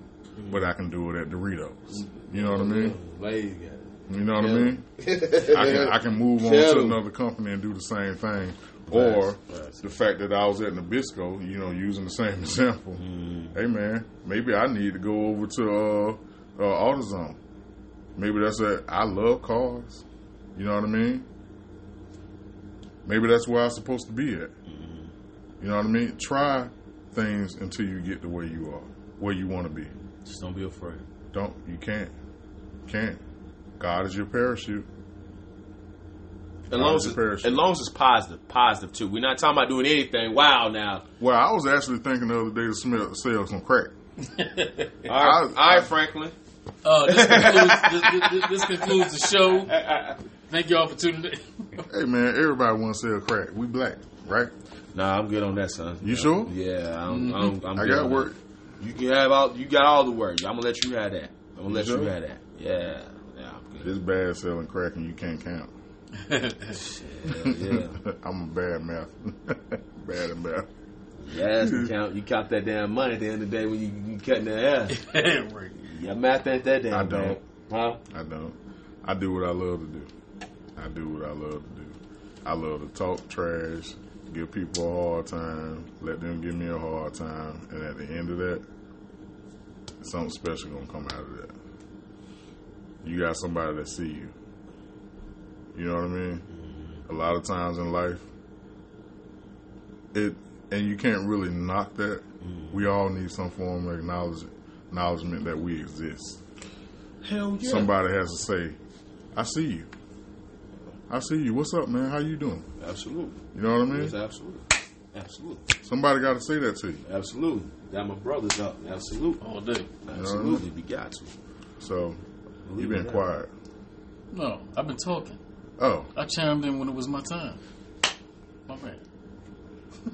but I can do it at Doritos. You know what I mean? Lady got it. You know what I mean? I can I can move on Tell to another company and do the same thing. Or Facts. the fact that I was at Nabisco, you know, using the same example. Hey man, maybe I need to go over to uh, uh, AutoZone. Maybe that's a I love cars. You know what I mean? Maybe that's where I'm supposed to be at. Mm-hmm. You know what I mean? Try things until you get to where you are, where you want to be. Just don't be afraid. Don't you can't can't. God is your parachute. As long as, Positive parachute. as long as it's positive, positive too. We're not talking about doing anything. Wow, now. Well, I was actually thinking the other day to smell, sell some crack. All right, I- all right, Franklin. Uh, this, concludes, this, this, this concludes the show. Thank y'all for tuning in. Hey man, everybody want to sell crack. We black, right? Nah, I'm good on that, son. You sure? Yeah, I'm. I'm, I'm I good got on work. that. You can have all. You got all the work. I'm gonna let you have that. I'm gonna let sure? you have that. Yeah, yeah, I'm good. It's bad selling crack and you can't count. Yeah, yeah. I'm a bad math. bad at math. yeah you count. You count that damn money at the end of the day when you, you cutting the hair. Yeah, math ain't that damn I don't. Huh? I don't. I do what I love to do. I do what I love to do. I love to talk trash, give people a hard time, let them give me a hard time, and at the end of that, something special gonna come out of that. You got somebody that see you. You know what I mean? Mm-hmm. A lot of times in life, it and you can't really knock that. We mm-hmm. all need some form of acknowledge, acknowledgement that we exist Hell yeah. somebody has to say, "I see you. I see you. What's up, man? How you doing?" Absolutely. You know what I mean? Yes, absolutely. Absolutely. Somebody got to say that to you. Absolutely. Got my brothers up. Absolutely. All day. Absolutely. We got to. So Believe you've been it or quiet. No, I've been talking. Oh, I chimed in when it was my time. My man.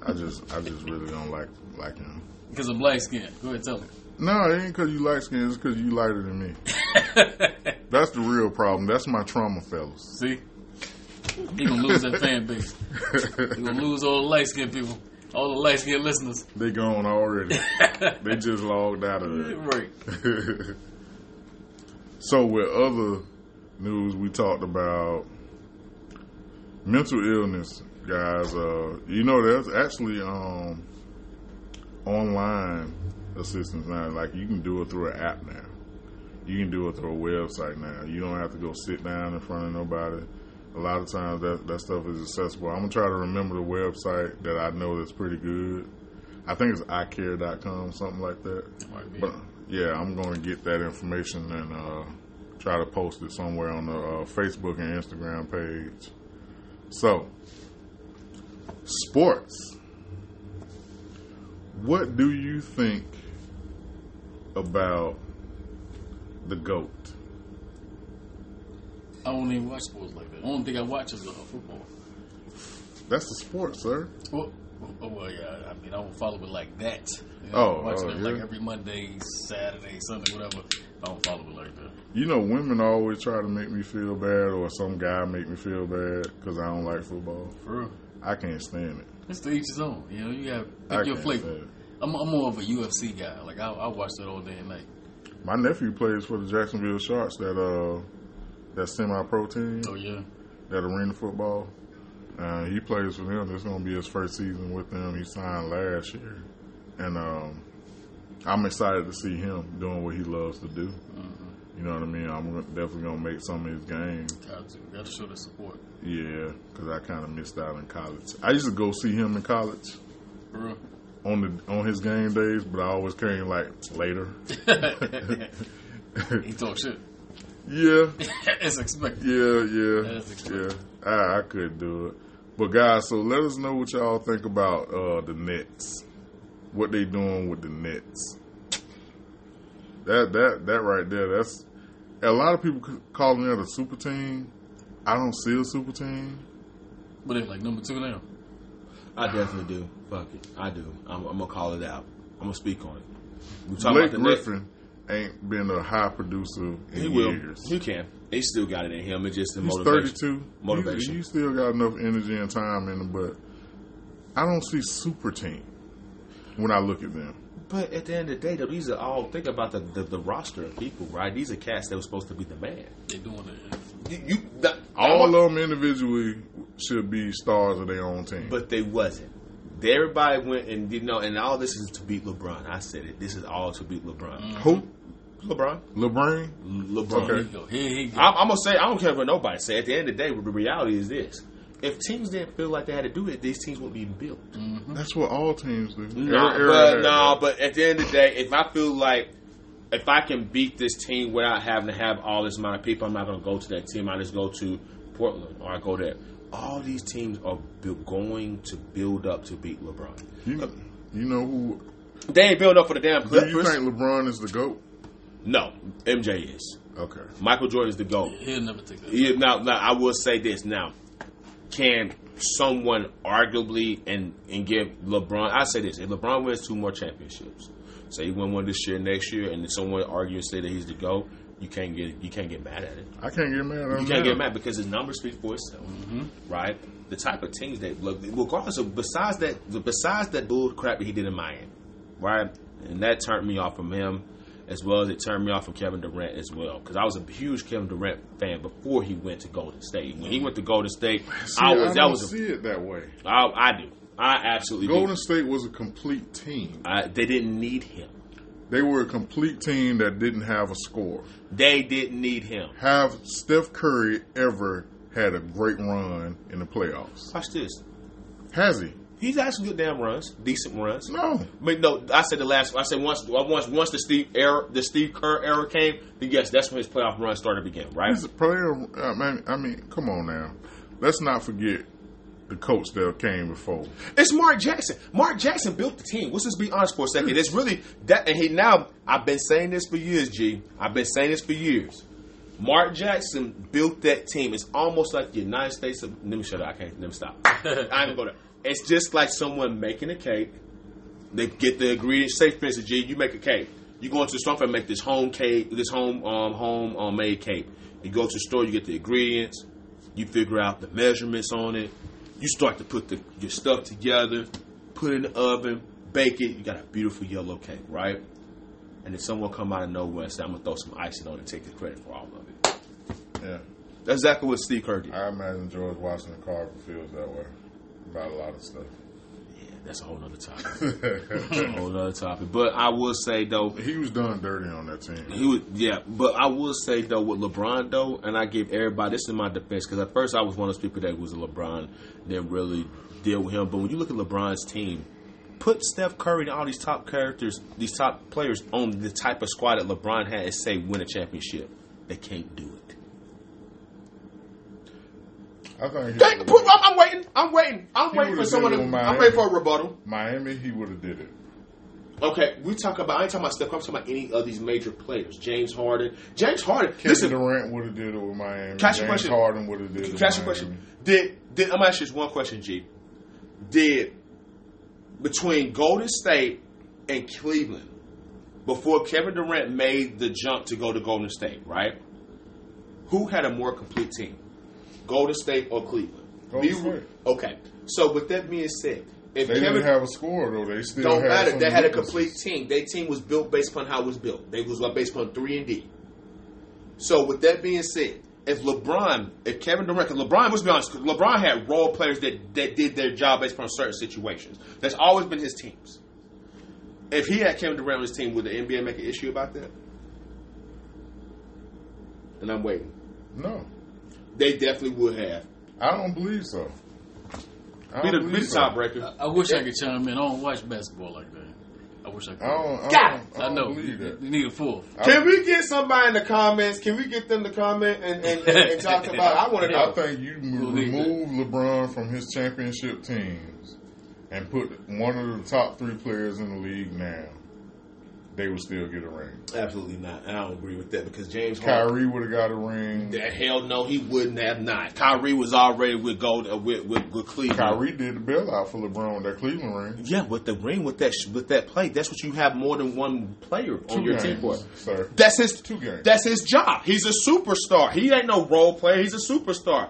I just, I just really don't like like him. Because I'm light skinned. Go ahead, tell me. No, it ain't because you light skin. It's because you lighter than me. That's the real problem. That's my trauma, fellas. See? He gonna lose that fan base. He gonna lose all the light skinned people. All the light skinned listeners. they gone already. they just logged out of it. Right. so with other news, we talked about mental illness, guys. Uh, you know, there's actually um, online assistance now. Like you can do it through an app now. You can do it through a website now. You don't have to go sit down in front of nobody. A lot of times that that stuff is accessible. I'm gonna try to remember the website that I know that's pretty good. I think it's iCare.com, something like that. But yeah, I'm going to get that information and uh, try to post it somewhere on the uh, Facebook and Instagram page. So, sports. What do you think about the goat? I don't even watch sports like that. The only thing I watch is uh, football. That's the sport, sir. Well, oh, well, yeah. I mean, I don't follow it like that. You Oh, I watch oh, it like every Monday, Saturday, Sunday, whatever. I don't follow it like that. You know, women always try to make me feel bad, or some guy make me feel bad because I don't like football. For real. I can't stand it. It's to each his own. You know, you have I pick your can't flavor. I'm, I'm more of a UFC guy. Like I, I watch that all day and night. My nephew plays for the Jacksonville Sharks, that uh, that semi-pro team, Oh yeah. that arena football. Uh, he plays for them. This gonna be his first season with them. He signed last year, and um, I'm excited to see him doing what he loves to do. You know what I mean? I'm definitely gonna make some of his games. Got to, got to show the support. Yeah, because I kind of missed out in college. I used to go see him in college For real. On the on his game days, but I always came like later. he talk shit. yeah, it's expected. Yeah, yeah, That's yeah. I, I could do it, but guys, so let us know what y'all think about uh, the Nets. What they doing with the Nets? That that that right there. That's a lot of people calling it a super team. I don't see a super team. But they're like number two now. I definitely do. Fuck it, I do. I'm, I'm gonna call it out. I'm gonna speak on it. We talking Blake about the Nets. Griffin ain't been a high producer in He will. years. He can. He still got it in him. It's just the motivation. He's motivation. 32. Motivation. You, you still got enough energy and time in him, but I don't see super team when I look at them. But at the end of the day, though, these are all think about the, the, the roster of people, right? These are cats that were supposed to be the man. They're doing it. You, you the, All of them individually should be stars of their own team. but they wasn't. Everybody went and you know, and all this is to beat LeBron. I said it. This is all to beat LeBron. Mm-hmm. Who? LeBron. LeBron? LeBron. Okay. Here you go. Here he go. I'm, I'm gonna say I don't care what nobody say. At the end of the day, the reality is this: if teams didn't feel like they had to do it, these teams wouldn't be built. Mm-hmm. That's what all teams do. No, Every- every but had no, that. but at the end of the day, if I feel like if I can beat this team without having to have all this amount of people, I'm not going to go to that team. I just go to Portland or I go there. All these teams are bu- going to build up to beat LeBron. you, you know who? They ain't build up for the damn Do you Clippers. think LeBron is the goat? no, MJ is. Okay. Michael Jordan is the goat. He'll never take that. Yeah, now, now, I will say this. Now, can someone arguably and and give LeBron? I say this: if LeBron wins two more championships, say he win one this year, next year, and someone argue and say that he's the GOAT, you can't get you can't get mad at it. I can't get mad at him. You can't get mad because his numbers speak for itself, mm-hmm. right? The type of teams they look, regardless of besides that, besides that bull crap that he did in Miami, right? And that turned me off from him, as well as it turned me off from Kevin Durant as well, because I was a huge Kevin Durant fan before he went to Golden State. When he went to Golden State, See, I was I that don't was a, see it that way. I, I do, I absolutely Golden do. State was a complete team. I, they didn't need him. They were a complete team that didn't have a score. They didn't need him. Have Steph Curry ever had a great run in the playoffs? Watch this. Has he? He's had some good damn runs, decent runs. No. But no, I said the last. I said once, once, once the Steve era, the Steve Kerr era came. Then yes, that's when his playoff run started to begin. Right? He's a player. I mean, I mean, come on now. Let's not forget the coach that came before. It's Mark Jackson. Mark Jackson built the team. Let's just be honest for a second. It's really that, and he now. I've been saying this for years, G. I've been saying this for years. Mark Jackson built that team. It's almost like the United States of. Let me shut up. I can't. Let me stop. I ain't gonna go there. It's just like someone making a cake. They get the ingredients. Say, for instance, G, you make a cake. You go into the store and make this home cake, this home um, home um, made cake. You go to the store, you get the ingredients. You figure out the measurements on it. You start to put the, your stuff together, put it in the oven, bake it. You got a beautiful yellow cake, right? And then someone come out of nowhere and say, "I'm gonna throw some icing on it and take the credit for all of it." Yeah. That's exactly what Steve Kerr did. I imagine George Washington Carver feels that way about a lot of stuff. That's a whole other topic. a whole other topic. But I will say though, he was done dirty on that team. He would, yeah. But I will say though, with LeBron though, and I give everybody this in my defense because at first I was one of those people that was a LeBron, didn't really deal with him. But when you look at LeBron's team, put Steph Curry and all these top characters, these top players on the type of squad that LeBron had, and say win a championship, they can't do it. I think he Dang, would've- put- I'm, I'm waiting. I'm waiting. I'm He waiting for would've someone. did To, with I'm waiting for a rebuttal. Miami, he would have did it. Okay, we talk about. I ain't talking about Steph. I'm talking about any of these major players. James Harden. James Harden. Kevin listen, Durant would have did it with Miami. Can I ask you a James question? Harden would have did it. Can with I ask you a Miami. question? Did did I'm gonna ask you this one question, G? Did between Golden State and Cleveland before Kevin Durant made the jump to go to Golden State, right? Who had a more complete team, Golden State or Cleveland? Golden State. Okay, so with that being said, if They Kevin didn't have a score though. They still don't matter. They had a complete team. Their team was built based upon how it was built. They was based upon three and D. So with that being said, if LeBron, if Kevin Durant, because LeBron, let's be honest, LeBron had role players that, that did their job based upon certain situations. That's always been his teams. If he had Kevin Durant on his team, would the NBA make an issue about that? And I'm waiting. No, They definitely would have. I don't believe so. I Be don't the, be believe the so. tiebreaker. I wish I could chime in. I don't watch basketball like that. I wish I could. I don't. I don't, I I don't know. believe You, that. you need a fourth. Can we get somebody in the comments? Can we get them to comment and, and, and, and talk about? I want to know. I think you m- Believe it. remove LeBron from his championship teams and put one of the top three players in the league now. They would still get a ring. Absolutely not. And I don't agree with that because James. Kyrie would have got a ring. The hell no, he wouldn't have not. Kyrie was already with gold uh, with, with with Cleveland. Kyrie did the bailout for LeBron with that Cleveland ring. Yeah, with the ring with that with that play, that's what you have more than one player on your games, team for. sir. That's his Two games. That's his job. He's a superstar. He ain't no role player. He's a superstar.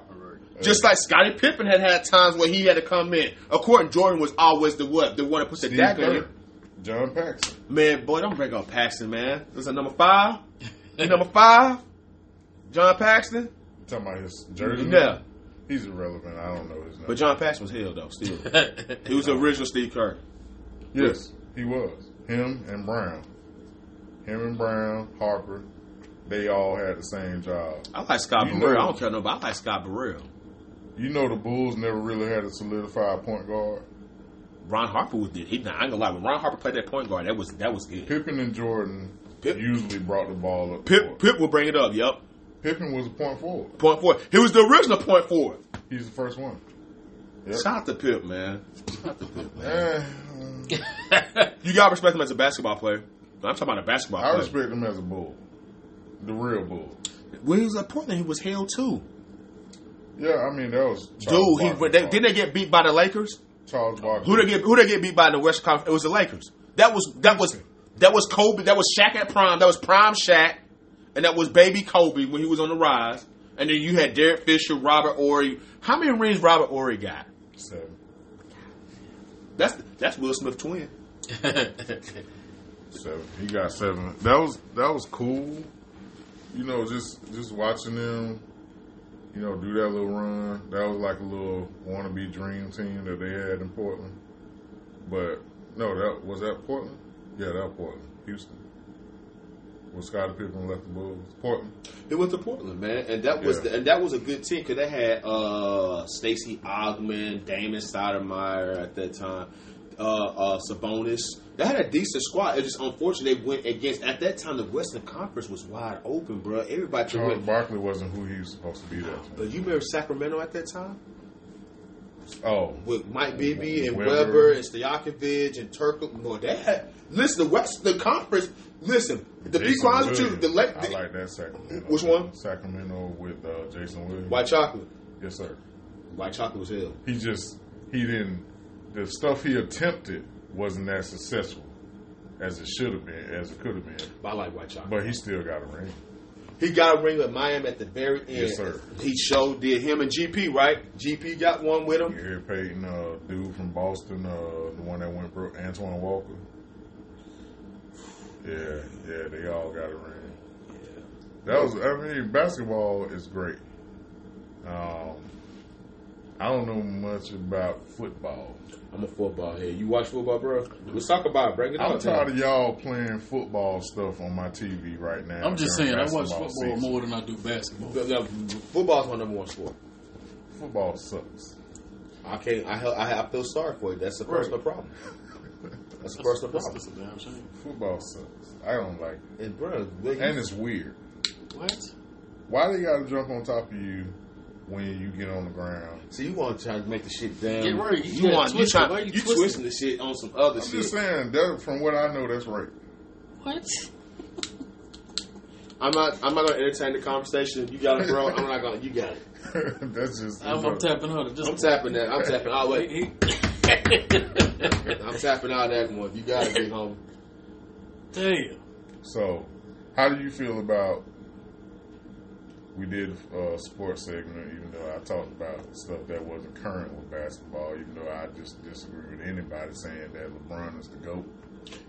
Just like Scottie Pippen had had times where he had to come in. Of course, Jordan was always the what the one that put the dagger in. John Paxson. Man, boy, don't break up Paxson, man. This Is that number five? He number five? John Paxson? talking about his jersey. Yeah. He's irrelevant. I don't know his name. But John Paxson was hell though, still. he was the original Steve Kerr. yes, he was. Him and Brown. Him and Brown, Harper, they all had the same job. I like Scott You Burrell. know- I don't care nobody. I like Scott Burrell. You know the Bulls never really had a solidified point guard. Ron Harper was did. He I ain't gonna lie. When Ron Harper played that point guard, that was that was good. Pippen and Jordan Pip- usually brought the ball up. Pip court. Pip will bring it up. Yep. Pippen was a point forward. Point forward. He was the original point forward. He's the first one. Yep. Shout out to Pip, man. Eh, You gotta respect him as a basketball player. I'm talking about a basketball I player. respect him as a bull, the real bull. When he was at Portland, he was hell too. Yeah, I mean that was Dude, he Barkley. they, didn't they get beat by the Lakers? Charles Barkley. Who they get? Who they get beat by in the West Conference? It was the Lakers. That was that was that was Kobe. That was Shaq at prime. That was prime Shaq, and that was baby Kobe when he was on the rise. And then you had Derek Fisher, Robert Horry. How many rings Robert Horry got? Seven. That's that's Will Smith twin. Seven. He got seven. That was that was cool. You know, just just watching them, you know, do that little run. That was like a little wannabe dream team that they had in Portland. But no, that was that Portland. Yeah, that was Portland, Houston. When Scottie Pippen left the Bulls, Portland. It went to Portland, man, and that was Yeah. the, and that was a good team because they had uh, Stacey Augmon, Damon Stoudemire at that time, uh, uh, Sabonis. They had a decent squad. It's just unfortunate they went against at that time the Western Conference was wide open, bro. Everybody Charles win. Barkley wasn't who he was supposed to be that. But you remember Sacramento at that time Oh, with Mike Bibby and Webber. Webber, and Stojakovic and Turkle. No, they had listen. The Western Conference. Listen, the be honest with you, the late I like that Sacramento. Which one? Sacramento with uh, Jason Williams. White Chocolate. Yes, sir. White Chocolate was hell. he just he didn't the stuff he attempted wasn't as successful as it should have been as it could have been But I like White Chocolate. but he still got a ring He got a ring with Miami at the very end. Yes, sir. He showed did him and GP right. GP got one with him. Gary Payton uh dude from Boston uh the one that went broke Antoine Walker yeah yeah they all got a ring Yeah. that was I mean basketball is great Um, I don't know much about football. I'm a football head. You watch football, bro? Let's talk about it. Break it I'm out. tired of y'all playing football stuff on my TV right now. I'm just saying, I watch football season. more than I do basketball. Football's my number one sport. Football sucks. I can't. I I, I feel sorry for you. That's a Right. personal problem. That's a personal problem. that's a damn shame. Football sucks. I don't like it. And bro, And it's weird. What? Why they gotta jump on top of you when you get on the ground? so you want to try to make the shit down? Get right. You You, gotta want you twist it. try Why you, you twisting? twisting the shit on some other I'm shit. just saying that from what I know, that's right. What? I'm not. I'm not gonna entertain the conversation. You got it, bro. I'm not gonna. You got it. that's just. I'm, I'm tapping out. Just I'm tapping that. I'm tapping. Oh wait. He- I'm tapping out that one. You got it, big homie. Damn. So, how do you feel about? We did a sports segment, even though I talked about stuff that wasn't current with basketball. Even though I just disagree with anybody saying that LeBron is the goat.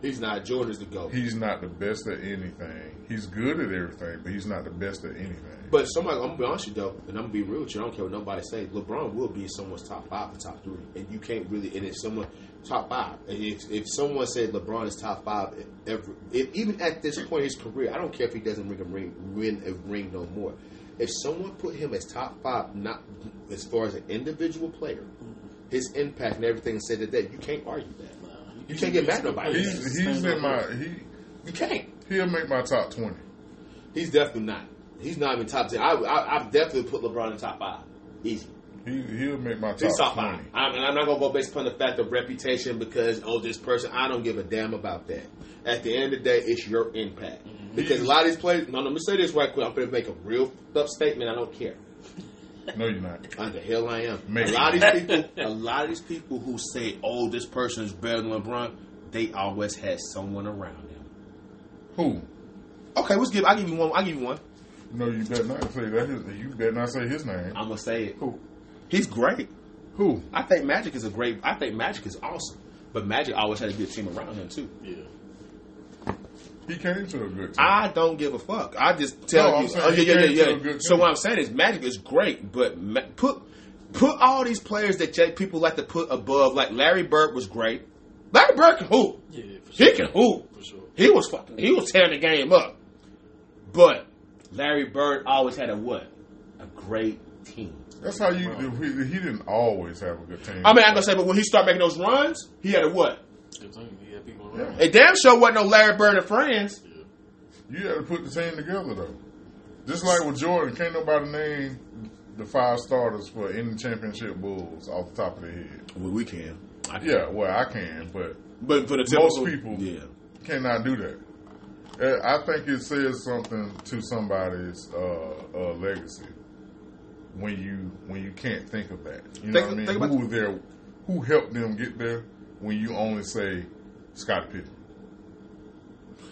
He's not. Jordan's the goat. He's not the best at anything. He's good at everything, but he's not the best at anything. But somebody, I'm gonna be honest with you though, and I'm gonna be real with you. I don't care what nobody say. LeBron will be in someone's top five or top three, and you can't really. And if someone top five, if if someone said LeBron is top five, ever, if, even at this point in his career, I don't care if he doesn't win a ring, win a ring no more. If someone put him as top five, not as far as an individual player, his impact and everything said that, that you can't argue that. You can't get mad at nobody. He's he's in my he You can't. he'll make my top twenty. He's definitely not. He's not even top ten. I, I, I've definitely put LeBron in top five. Easy. He he'll make my top, He's top twenty. five. I'm, and I'm not gonna go based upon the fact of reputation because oh this person. I don't give a damn about that. At the end of the day, it's your impact. Because a lot of these players. No, let me say this right quick. I'm gonna make a real up statement. I don't care. No, you're not. Under hell I am. Maybe. A lot of these people. a lot of these people who say oh this person is better than LeBron. They always had someone around them. Who? Okay, let's give. I'll give you one. I'll give you one. No, you better not say that. His, you better not say his name. I'm gonna say it. Who? He's great. Who? I think Magic is a great. I think Magic is awesome. But Magic always had a good team around him too. Yeah. He came to a good team. I don't give a fuck. I just tell No, I'm you. saying Oh, yeah, he yeah, came yeah, to yeah. So what I'm saying is Magic is great, but ma- put put all these players that J- people like to put above, like Larry Bird was great. Larry Bird can hoop. Yeah, for He can hoop. For sure. He was fucking. He was tearing the game up. But Larry Bird always had a what? A great team. That's how you. He, he didn't always have a good team. I mean, I'm gonna say, but when he started making those runs, he had a what? I'm telling you, he had people around. A damn sure wasn't no Larry Bird and friends. you had to put the team together though. Just like with Jordan, can't nobody name the five starters for any championship Bulls off the top of their head. Well, we can. I can. Yeah, well, I can, but But for the Most people- yeah. cannot do that. Uh, I think it says something to somebody's uh, uh, legacy when you when you can't think of that. You know Think- what I mean? who was there? Who helped them get there? When you only say Scottie Pippen,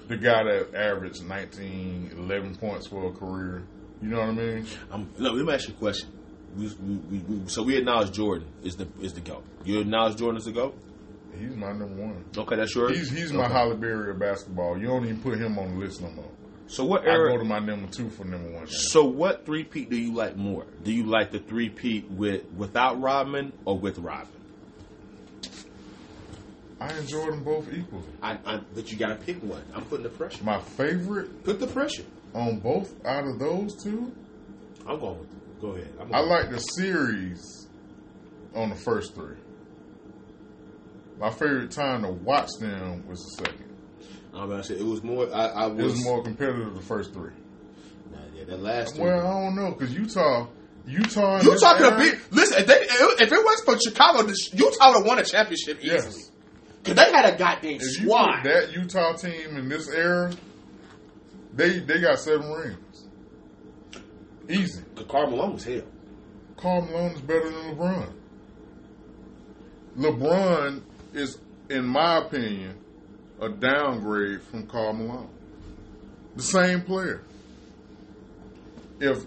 the guy that averaged 19, 11 points for a career. You know what I mean? Um, I'm, no, let me ask you a question. We, we, we, so we acknowledge Jordan is the is the goat. You acknowledge Jordan is the goat. He's my number one. Okay, that's yours. He's he's my Okay. Halle Berry of basketball. You don't even put him on the list no more. So what I go to my number two for number one. so what three peat do you like more? Do you like the three peat with without Rodman or with Rodman? I enjoy them both equally. I, I but you got to pick one. I'm putting the pressure. My favorite Put the pressure. on both out of those two, I'm going. With, go ahead. I'm I like the series on the first three. My favorite time to watch them was the second. I'm about to say it was more. I, I It was, was more competitive the first three. Nah, yeah, that last. Well, I don't know because Utah, Utah, You this talking a era- listen? If, they, if it was for Chicago, Utah would have won a championship easily. Yes. Cause they had a goddamn If you squad. put that Utah team in this era, they they got seven rings. Easy. Cause Karl Malone was hell. Karl Malone is better than LeBron. LeBron is, in my opinion, a downgrade from Karl Malone. The same player. If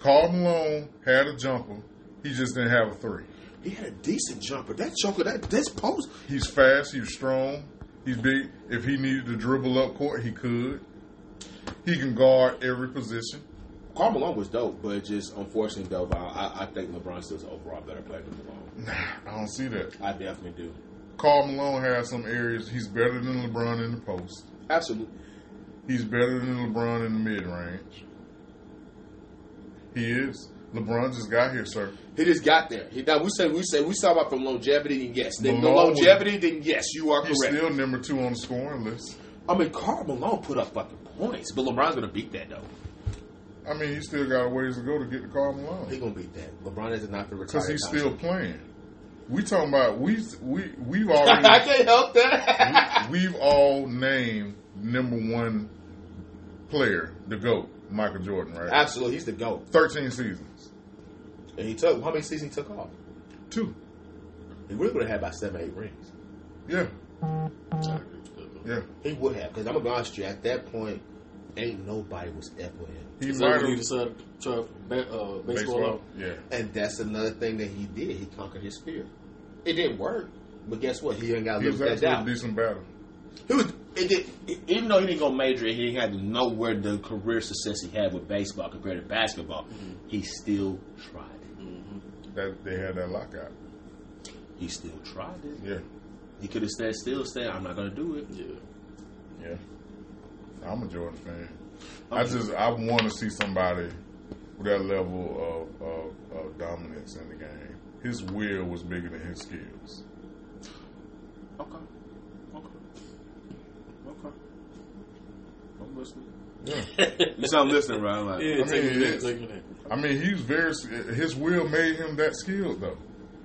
Karl Malone had a jumper, he just didn't have a three. He had a decent jumper. That jumper, that this post. He's fast, he's strong, he's big. If he needed to dribble up court, he could. He can guard every position. Karl Malone was dope, but just unfortunately, though, I, I, I think LeBron still is overall better player than Malone. I don't see that. I definitely do. Karl Malone has some areas. He's better than LeBron in the post. Absolutely. He's better than LeBron in the mid range. He is. LeBron just got here, sir. He just got there. He, now we say we say we saw about from longevity, then yes. Then the longevity, then yes, you are He's correct. still number two on the scoring list. I mean, Karl Malone put up fucking points, but LeBron's gonna beat that though. I mean, he still got a ways to go to get to Karl He Malone gonna beat that. LeBron is not the because he's still contract. playing. We talking about we we we've I can't help that. we, we've all named number one player, the goat, Michael Jordan, right? Absolutely, he's the goat. Thirteen seasons, And he took how many seasons he took off? two. He really would have had about seven, eight rings. Yeah, I agree with that. yeah. He would have, because I'm gonna be honest with you. At that point, ain't nobody was ever him. He Is might that when he have decided to try uh, baseball, baseball. out? Yeah, And that's another thing that he did. He conquered his fear. It didn't work, but guess what? He ain't got to he live was with that actually a decent batter. He was, it did, even though he didn't go major, he didn't have to know where the career success he had with baseball compared to basketball. Mm-hmm. He still tried it. Mm-hmm. That they had that lockout. He still tried it. Yeah, He could have stayed still, said, "I'm not going to do it." Yeah. yeah. I'm a Jordan fan. I just I want to see somebody with that level of, of, of dominance in the game. His will was bigger than his skills. Okay. Okay. I'm listening. Yeah. you sound listening, right? I'm like, Yeah, I mean, take me it take me. I mean, he was very. His will made him that skilled, though.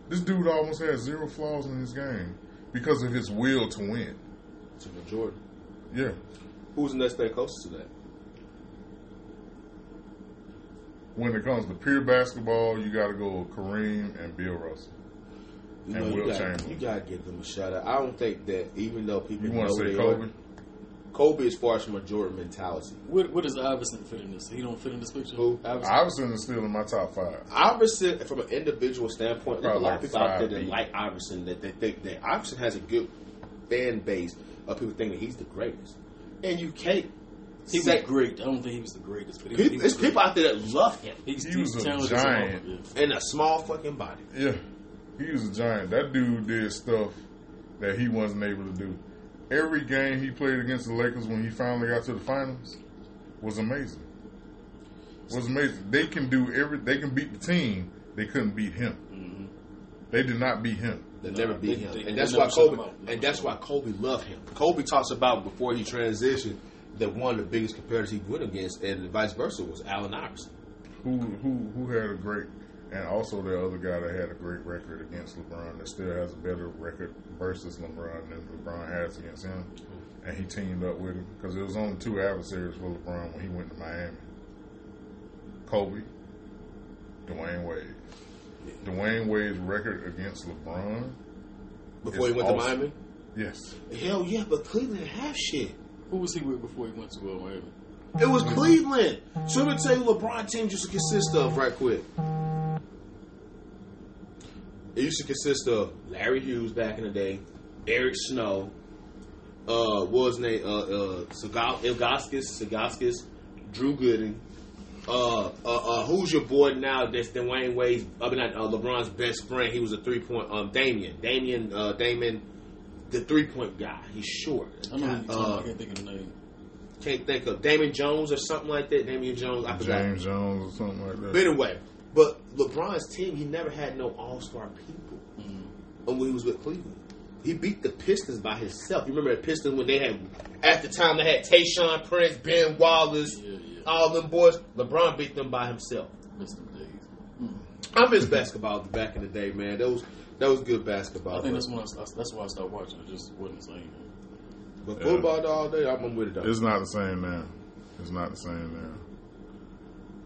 This dude almost had zero flaws in his game because of his will to win. To the Jordan. Yeah, Who's the next thing closest to that? when it comes to pure basketball, you got to go with Kareem and Bill Russell. You And know, you Will gotta, Chamberlain. you gotta give them a shout out. I don't think that even though people You want to say Kobe? are, Kobe is far from a Jordan mentality. Where, where does Iverson fit in this? He don't fit in this picture. Who? Iverson. Iverson is still in my top five. Iverson, from an individual standpoint, there's a Probably lot of people out there that feet. like Iverson that they think that Iverson has a good fan base of people thinking he's the greatest, and you can't. he say- was great. I don't think he was the greatest, but he, People, he was there's great. people out there that love him He's, He he's was a talented as giant. hell, yeah. in a small fucking body. Yeah, he was a giant. That dude did stuff that he wasn't able to do. Every game he played against the Lakers when he finally got to the finals was amazing. Was amazing. They can do every. They can beat the team. They couldn't beat him. Mm-hmm. They did not beat him. They No, never beat they- him, they- and that's why Kobe. And that's why Kobe loved him. Kobe talks about before he transitioned that one of the biggest competitors he went against, and vice versa, was Allen Iverson. Who who who had a great and also the other guy that had a great record against LeBron that still has a better record versus LeBron than LeBron has against him, and he teamed up with him because it was only two adversaries for LeBron when he went to Miami. Kobe, Dwyane Wade. Dwyane Wade's record against LeBron, Before he went awesome. to Miami. yes, Hell yeah, but Cleveland have shit. Who was he with before he went to uh, Miami? It was Cleveland. So let me tell you what LeBron team just to consist of right quick. It used to consist of Larry Hughes back in the day, Eric Snow, uh, what was his name? Uh, uh, Sagal- Ilgaskis, Sagaskis, Drew Gooden. Uh, uh, uh, who's your boy now? That's Dwyane Wade's, I mean, not, uh, LeBron's best friend. He was a three point. Um, Damian, Damian, uh, Damon, the three point guy. He's short. I know who Uh. I can't think of the name. can't think of Damon Jones or something like that. Damian Jones, I forgot. James Jones or something like that. But anyway, but LeBron's team, he never had no All Star people. Mm-hmm. And when he was with Cleveland, he beat the Pistons by himself. You remember the Pistons when they had at the time they had Tayshaun Prince, Ben Wallace, Yeah, yeah. all them boys. LeBron beat them by himself. Missed them days. I miss basketball back in the day, man. That was that was good basketball. I think that's when I, that's why I stopped watching. It just wasn't the same. but football all day, I'm with it though. It's not the same now. It's not the same now.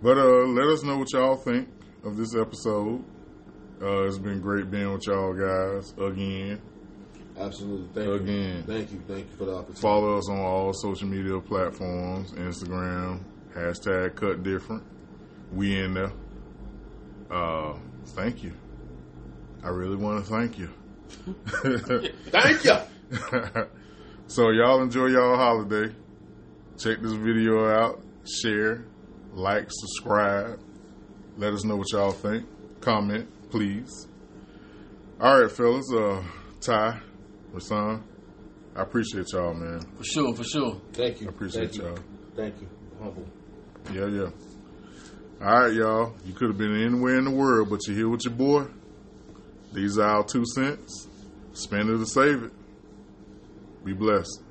But uh, let us know what y'all think of this episode. Uh, it's been great being with y'all guys again. Absolutely. Thank you. Again. Thank you. Thank you for the opportunity. Follow us on all social media platforms Instagram, hashtag cut different. We in there. Uh, thank you. I really want to thank you. Thank you. so y'all enjoy y'all holiday. Check this video out, share, like, subscribe. Let us know what y'all think. Comment, please. All right, fellas. Uh, Ty, Rasan, I appreciate y'all, man. For sure, for sure. Thank you. I appreciate Thank you. y'all. Thank you. Humble. Yeah, yeah. All right, y'all. You could have been anywhere in the world, but you're here with your boy. These are our two cents. Spend it or save it. Be blessed.